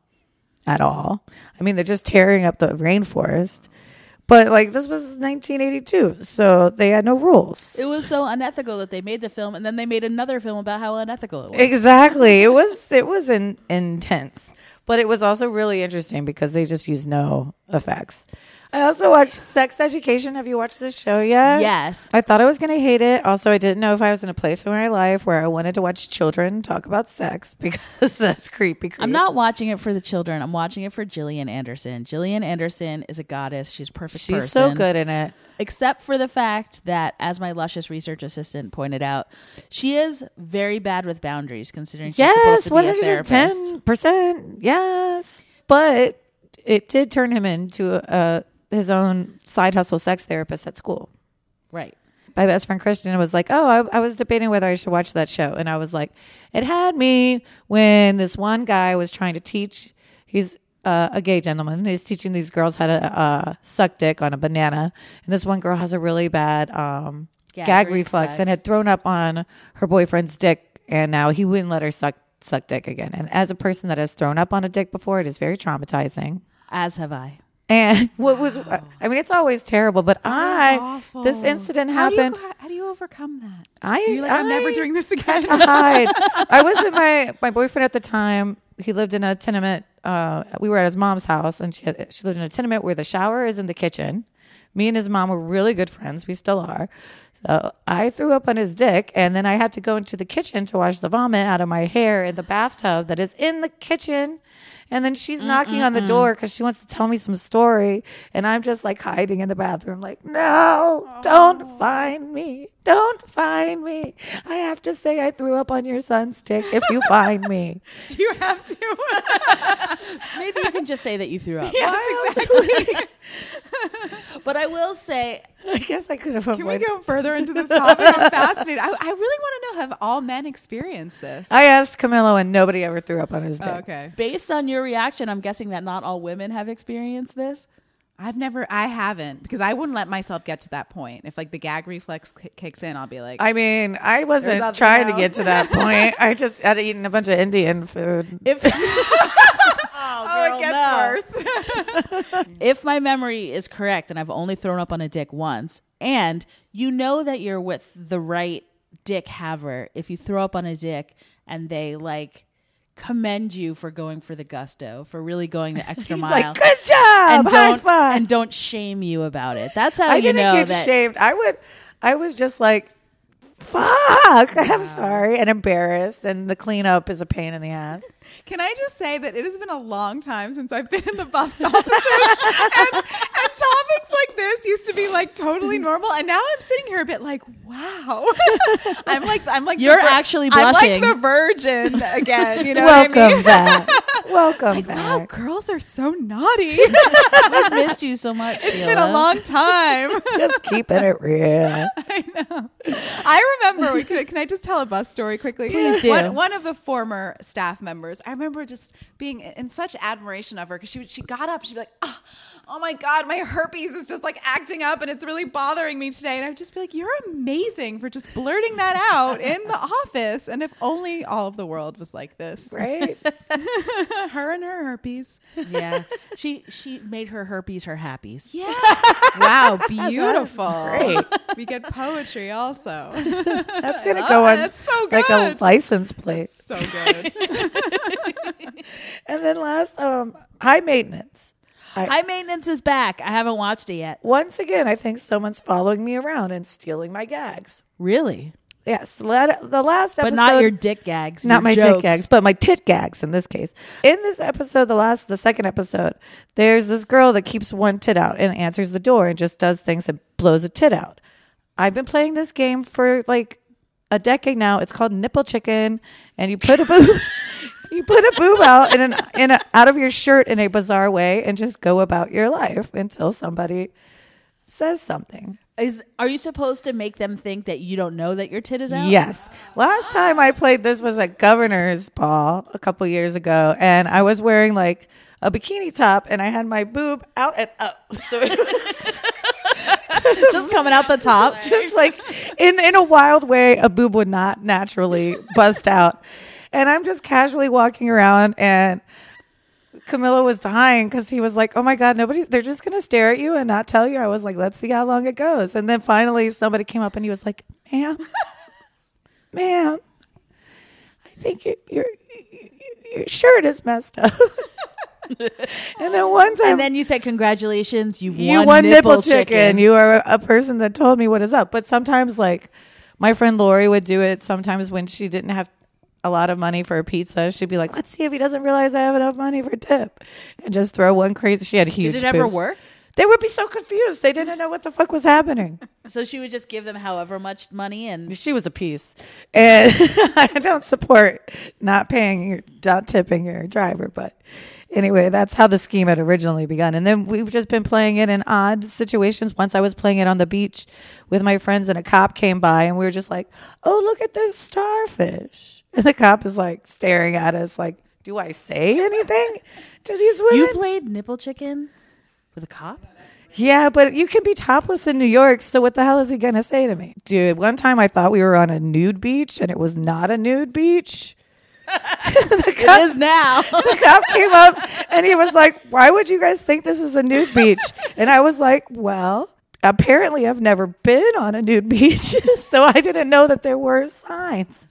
at all. I mean, they're just tearing up the rainforest. But like this was 1982, so they had no rules. It was so unethical that they made the film, and then they made another film about how unethical it was. Exactly. It was it was in, intense, but it was also really interesting because they just used no effects. I also watched Sex Education. Have you watched this show yet? Yes. I thought I was going to hate it. Also, I didn't know if I was in a place in my life where I wanted to watch children talk about sex because that's creepy. I'm not watching it for the children. I'm watching it for Gillian Anderson. Gillian Anderson is a goddess. She's perfect. She's person. so good in it. except for the fact that, as my luscious research assistant pointed out, she is very bad with boundaries, considering she's Yes, supposed one to be a hundred therapist. ten percent. Yes, but it did turn him into uh, his own side hustle sex therapist at school. Right. my best friend Christian was like, "Oh, I, I was debating whether I should watch that show," and I was like, "It had me when this one guy was trying to teach. He's uh, a gay gentleman. He's teaching these girls how to uh, suck dick on a banana, and this one girl has a really bad um, Gag gag, reflex, reflex. and had thrown up on her boyfriend's dick, and now he wouldn't let her suck suck dick again. And as a person that has thrown up on a dick before, it is very traumatizing." As have I. And what was, I mean, it's always terrible, but I, this incident How do, you, happened. how do you overcome that? I, You're like, I'm never doing this again. hide. I was with my my boyfriend at the time. He lived in a tenement. Uh, we were at his mom's house, and she had, she lived in a tenement where the shower is in the kitchen. Me and his mom were really good friends. We still are. So I threw up on his dick, and then I had to go into the kitchen to wash the vomit out of my hair in the bathtub that is in the kitchen. And then she's knocking on the door because she wants to tell me some story, and I'm just like hiding in the bathroom, like, no, don't find me, don't find me. I have to say I threw up on your son's dick if you find me. do you have to? Maybe you can just say that you threw up. yes, exactly. But I will say, I guess I could have avoided. Can we go further into this topic? I'm fascinated. I, I really want to know have all men experienced this? I asked Camilo, and nobody ever threw up on his dick. Oh, okay. based on your reaction, I'm guessing that not all women have experienced this. I've never, I haven't, because I wouldn't let myself get to that point. If like the gag reflex ki- kicks in, I'll be like, I mean, I wasn't something trying to get to that point. I just had eaten a bunch of Indian food. If oh, oh, it gets worse. if my memory is correct, and I've only thrown up on a dick once, and you know that you're with the right dick haver if you throw up on a dick and they like commend you for going for the gusto, for really going the extra mile. like, "Good job, and don't five." and don't shame you about it. That's how I you didn't know get that shamed. I would. I was just like, "Fuck!" I'm sorry, and embarrassed, and the cleanup is a pain in the ass. Can I just say that it has been a long time since I've been in the bus offices, and, and topics like this used to be like totally normal, and now I'm sitting here a bit like, wow, I'm like, I'm like, You're actually blushing. I'm like the virgin again. You know, what I Welcome mean? back. Welcome Wow, back. girls are so naughty. I've missed you so much. It's been a long time. Just keeping it real. I know. I remember. We could, can I just tell a bus story quickly? Please do. One, one of the former staff members. I remember just being in such admiration of her because she would, she got up. She'd be like, oh, "Oh my god, my herpes is just like acting up and it's really bothering me today." And I would just be like, "You're amazing for just blurting that out in the office." And if only all of the world was like this, Right? her and her herpes. Yeah, she she made her herpes her happies. Yeah. wow. Beautiful. great. We get poetry also. That's gonna go on It's so like a license plate. so good. And then last, um, high maintenance. High maintenance is back. I haven't watched it yet. Once again, I think someone's following me around and stealing my gags. Really, Yes, the last episode, but not your dick gags. not my jokes. tit gags, but my tit gags in this case. In this episode, the last, the second episode, there's this girl that keeps one tit out and answers the door and just does things and blows a tit out. I've been playing this game for like a decade now. It's called Nipple Chicken, and you put a boob, you put a boob out in an in a, out of your shirt in a bizarre way, and just go about your life until somebody says something. Is are you supposed to make them think that you don't know that your tit is out? Yes. Last time I played this was at Governor's Ball a couple years ago, and I was wearing like a bikini top, and I had my boob out and up. So it was just coming out the top. just like in in a wild way, a boob would not naturally bust out, and I'm just casually walking around and. Camilo was dying because he was like, "Oh my god, nobody! They're just gonna stare at you and not tell you." I was like, "Let's see how long it goes." And then finally, somebody came up and he was like, "Ma'am, ma'am, I think your your your shirt is messed up." and then one time, And then you said, "Congratulations, you've you won, won nipple, nipple chicken. You are a person that told me what is up. But sometimes, like my friend Lori would do it. Sometimes when she didn't have a lot of money for a pizza, she'd be like, "Let's see if he doesn't realize I have enough money for a tip," and just throw one crazy. She had huge. Did it ever boobs. work? They would be so confused. They didn't know what the fuck was happening. So she would just give them however much money, and She was a piece, and I don't support not paying your, not tipping your driver. But anyway, that's how the scheme had originally begun. And then we've just been playing it in odd situations. Once I was playing it on the beach with my friends, and a cop came by, and we were just like, "Oh, look at this starfish!" And the cop is like staring at us, like, "Do I say anything to these women?" you played nipple chicken with a cop. Yeah, but you can be topless in New York, so what the hell is he gonna say to me? Dude, one time I thought we were on a nude beach and it was not a nude beach. the cop, It is now. The cop came up and he was like, Why would you guys think this is a nude beach? And I was like, Well, apparently I've never been on a nude beach, so I didn't know that there were signs.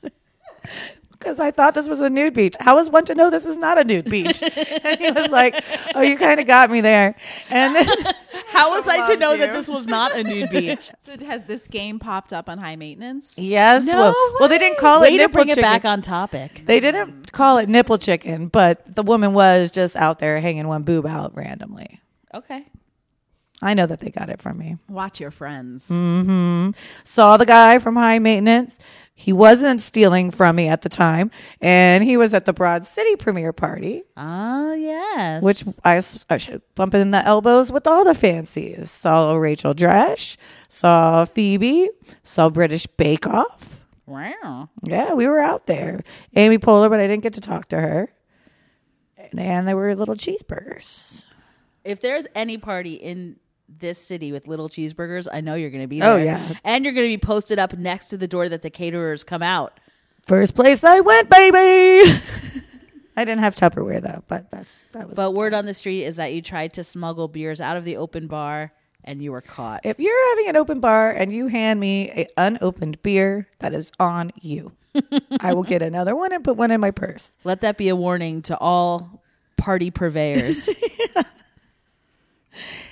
Because I thought this was a nude beach. How is one to know this is not a nude beach? And he was like, "Oh, you kind of got me there." And then How was I to know that this was not a nude beach? So has this game popped up on high maintenance? Yes. No well, well, they didn't call Way it to bring chicken. it back on topic. They didn't call it nipple chicken, but the woman was just out there hanging one boob out randomly. Okay. I know that they got it from me. Watch your friends. Mm-hmm. Saw the guy from high maintenance. He wasn't stealing from me at the time, and he was at the Broad City premiere party, Ah, yes. which I should bump in the elbows with all the fancies. Saw Rachel Dratch, saw Phoebe, saw British Bake Off. Wow. Yeah, we were out there. Amy Poehler, but I didn't get to talk to her. And, and there were little cheeseburgers. If there's any party in this city with little cheeseburgers, I know you're going to be oh, there. Oh, yeah. And you're going to be posted up next to the door that the caterers come out. First place I went, baby. I didn't have Tupperware though, but that's that was. But word on the street is that you tried to smuggle beers out of the open bar and you were caught. if you're having an open bar and you hand me an unopened beer, that is on you. I will get another one and put one in my purse. Let that be a warning to all party purveyors.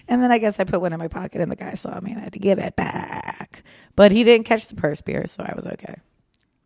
And then I guess I put one in my pocket, and the guy saw me, and I had to give it back. But he didn't catch the purse beer, so I was okay.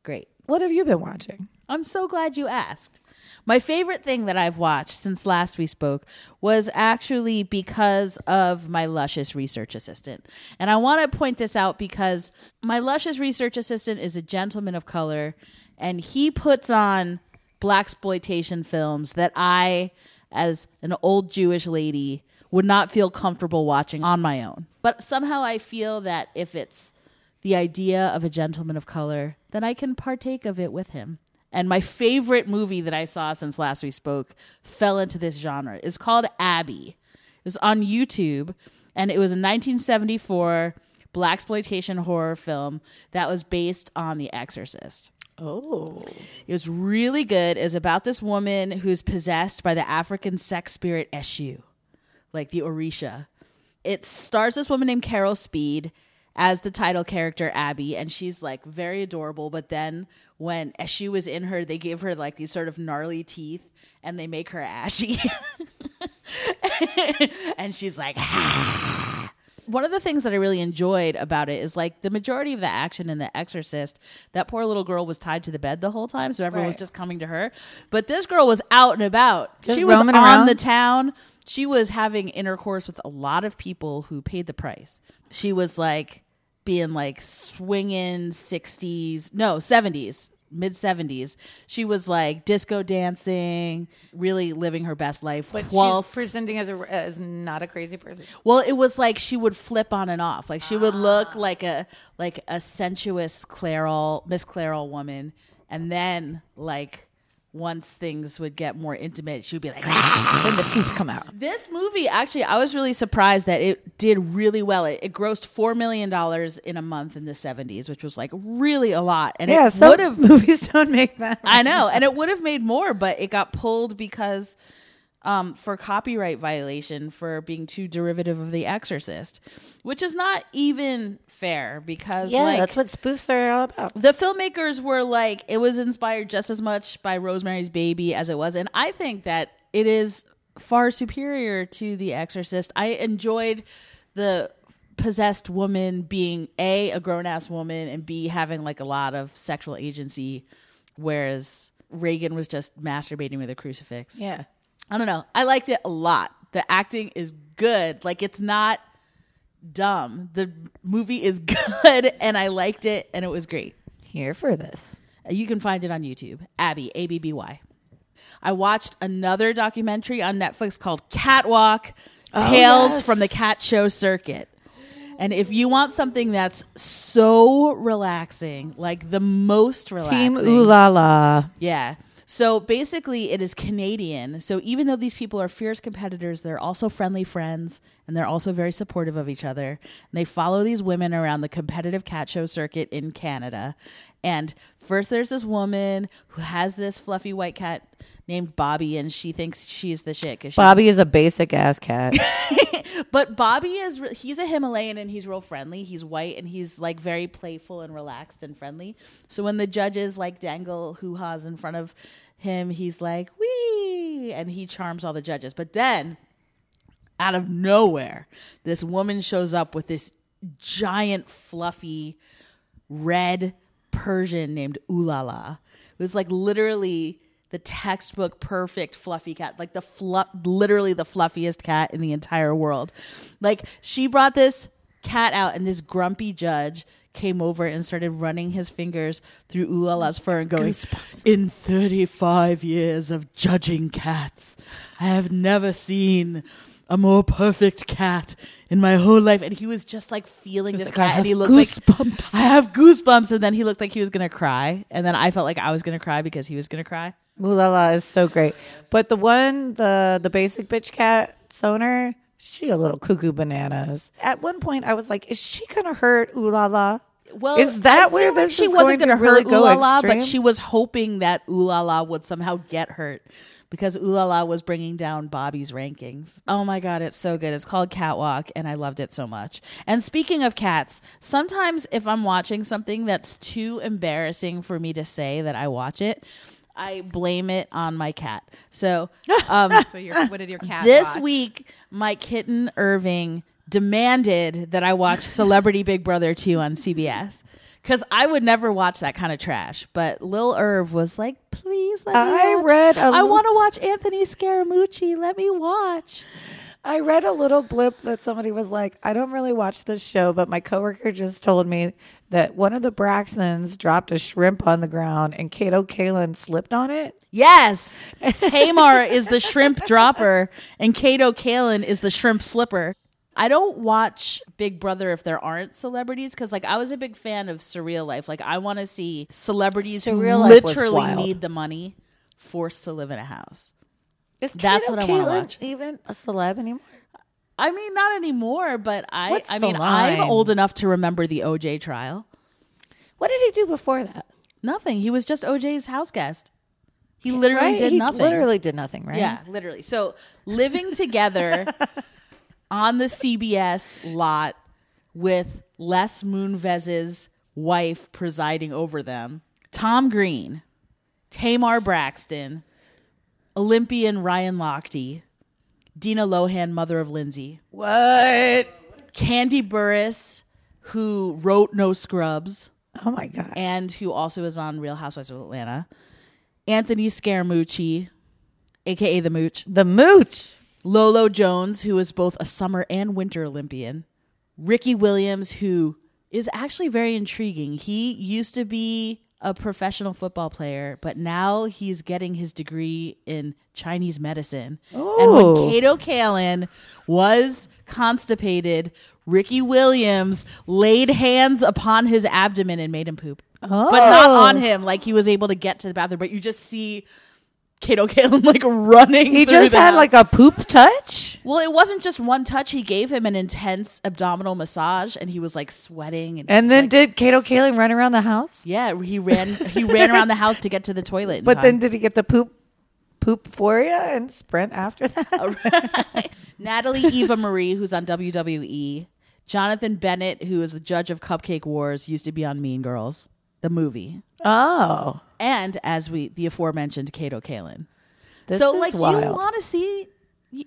Great. What have you been watching? I'm so glad you asked. My favorite thing that I've watched since last we spoke was actually because of my luscious research assistant. And I want to point this out because my luscious research assistant is a gentleman of color and he puts on black exploitation films that I as an old Jewish lady would not feel comfortable watching on my own. But somehow I feel that if it's the idea of a gentleman of color, then I can partake of it with him. And my favorite movie that I saw since last we spoke fell into this genre. It's called Abby. It was on YouTube, and it was a 1974 black exploitation horror film that was based on The Exorcist. Oh, It was really good. It was about this woman who's possessed by the African sex spirit Eshu, like the Orisha. It stars this woman named Carol Speed as the title character Abby, and she's like very adorable. But then when Eshu was in her, they give her like these sort of gnarly teeth, and they make her ashy. and she's like, one of the things that I really enjoyed about it is like the majority of the action in The Exorcist, that poor little girl was tied to the bed the whole time, so everyone was just coming to her. But this girl was out and about. Just she was on around? the town. She was having intercourse with a lot of people who paid the price. She was like being like swinging 60s, no, 70s mid 70s. She was like disco dancing, really living her best life. But whilst, she's presenting as a as not a crazy person. well, it was like she would flip on and off. Like she would look ah. like a like a sensuous Clairol, Miss Clairol woman, and then like once things would get more intimate, she would be like. Then the teeth come out. This movie, actually, I was really surprised that it did really well. It, it grossed four million dollars in a month in the seventies, which was like really a lot. And Yeah, it would have, movies don't make that. I know, and it would have made more, but it got pulled because um, for copyright violation for being too derivative of The Exorcist, which is not even fair because Yeah, like, that's what spoofs are all about. the filmmakers were like it was inspired just as much by Rosemary's Baby as it was and I think that it is far superior to The Exorcist. I enjoyed the possessed woman being a a grown ass woman and b having like a lot of sexual agency whereas Regan was just masturbating with a crucifix. Yeah. I don't know. I liked it a lot. The acting is good. Like it's not dumb. The movie is good and I liked it and it was great. Here for this. You can find it on YouTube. Abby, A B B Y. I watched another documentary on Netflix called Catwalk oh, Tales yes. from the Cat Show Circuit. And if you want something that's so relaxing, like the most relaxing, Team Ooh La La. yeah. So basically, it is Canadian. So even though these people are fierce competitors, they're also friendly friends and they're also very supportive of each other. And they follow these women around the competitive cat show circuit in Canada. And first, there's this woman who has this fluffy white cat named Bobby, and she thinks she's the shit. 'cause she's Bobby is a basic ass cat. but Bobby is he's a Himalayan and he's real friendly. He's white and he's like very playful and relaxed and friendly. So when the judges like dangle hoo ha's in front of him, he's like wee and he charms all the judges. But then out of nowhere, this woman shows up with this giant fluffy red Persian named Ulala. It was like literally the textbook perfect fluffy cat, like the fluff, literally the fluffiest cat in the entire world. Like she brought this cat out, and this grumpy judge came over and started running his fingers through Ulala's fur and going, "In 35 years of judging cats, I have never seen." A more perfect cat in my whole life, and he was just like feeling this like, cat, and he looked like goosebumps. I have goosebumps. And then he looked like he was gonna cry, and then I felt like I was gonna cry because he was gonna cry. Ooh La La is so great. But the one, the the basic bitch cat, Soner, she a little cuckoo bananas. At one point, I was like, is she gonna hurt Ooh La La? Well, Is that where like this she is wasn't going gonna to really hurt go Ulala, extreme? but she was hoping that Ulala would somehow get hurt because Ulala was bringing down Bobby's rankings. Oh my god, it's so good. It's called Catwalk, and I loved it so much. And speaking of cats, sometimes if I'm watching something that's too embarrassing for me to say that I watch it. I blame it on my cat. So, um, So your, what did your cat this watch? week, my kitten Irving demanded that I watch Celebrity Big Brother 2 on CBS. Because I would never watch that kind of trash. But Lil Irv was like, please let me I watch. read a I l- want to watch Anthony Scaramucci. Let me watch. I read a little blip that somebody was like, I don't really watch this show, but my coworker just told me that one of the Braxtons dropped a shrimp on the ground and Kato Kaelin slipped on it. Yes. Tamar is the shrimp dropper, and Kato Kaelin is the shrimp slipper. I don't watch Big Brother if there aren't celebrities because, like, I was a big fan of Surreal Life. Like, I want to see celebrities Surreal who Life literally need the money forced to live in a house. Is That's Kato what I wanna watch. Even a celeb anymore? I mean, not anymore, but I, What's I the mean, I'm old enough to remember the OJ trial. What did he do before that? Nothing. He was just OJ's house guest. He literally Right? did He nothing. Literally did nothing, right? Yeah, literally. So living together on the CBS lot with Les Moonves's wife presiding over them, Tom Green, Tamar Braxton, Olympian Ryan Lochte, Dina Lohan, mother of Lindsay, What? Kandi Burruss, who wrote No Scrubs Oh my god. and who also is on Real Housewives of Atlanta, Anthony Scaramucci, aka the Mooch, the mooch. Lolo Jones, who is both a summer and winter Olympian, Ricky Williams, who is actually very intriguing. He used to be a professional football player, but now he's getting his degree in Chinese medicine. And when Oh. Kato Kaelin was constipated, Ricky Williams laid hands upon his abdomen and made him poop. But not Oh. on him, like he was able to get to the bathroom, but you just see Kato Kaelin like running. He just had house. like a poop touch. Well, it wasn't just one touch. He gave him an intense abdominal massage, and he was like sweating. And, And then like, did Kato Kaelin run around the house? yeah, he ran. He ran around the house to get to the toilet. But then did he get the poop poop euphoria and sprint after that? Natalie Eva Marie, who's on WWE, Jonathan Bennett, who is the judge of Cupcake Wars, used to be on Mean Girls, the movie, Oh. and as we the aforementioned Kato Kaelin. This so is like wild. you want to see.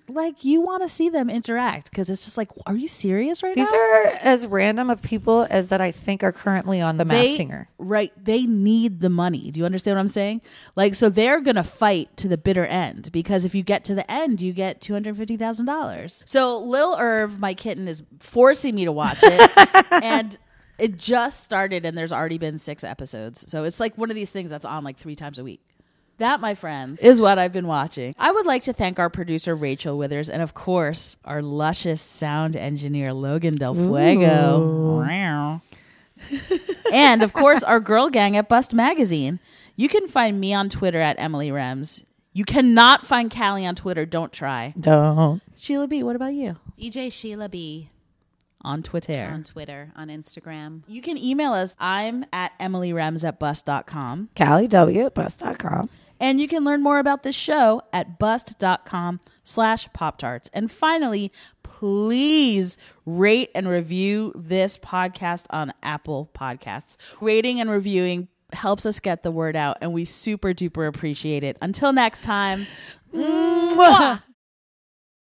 Like you want to see them interact because it's just like, are you serious right These now? These are as random of people as that I think are currently on the Masked they, Singer. Right. They need the money. Do you understand what I'm saying? Like, so they're to fight to the bitter end because if you get to the end, you get $250,000. So Lil Irv, my kitten, is forcing me to watch it. and it just started and there's already been six episodes. So it's like one of these things that's on like three times a week. That, my friends, is what I've been watching. I would like to thank our producer, Rachel Withers, and of course, our luscious sound engineer, Logan Del Fuego. And of course, our girl gang at Bust Magazine. You can find me on Twitter at Emily Rems. You cannot find Callie on Twitter. Don't try. Don't. Sheila B, what about you? DJ Sheila B On Twitter. on Twitter, on Instagram. you can email us. I'm at emilyrems at bust.com. Callie W at bust.com. And you can learn more about this show at bust.com slash Pop Tarts. And finally, please rate and review this podcast on Apple Podcasts. Rating and reviewing helps us get the word out, and we super duper appreciate it. Until next time. Mwah.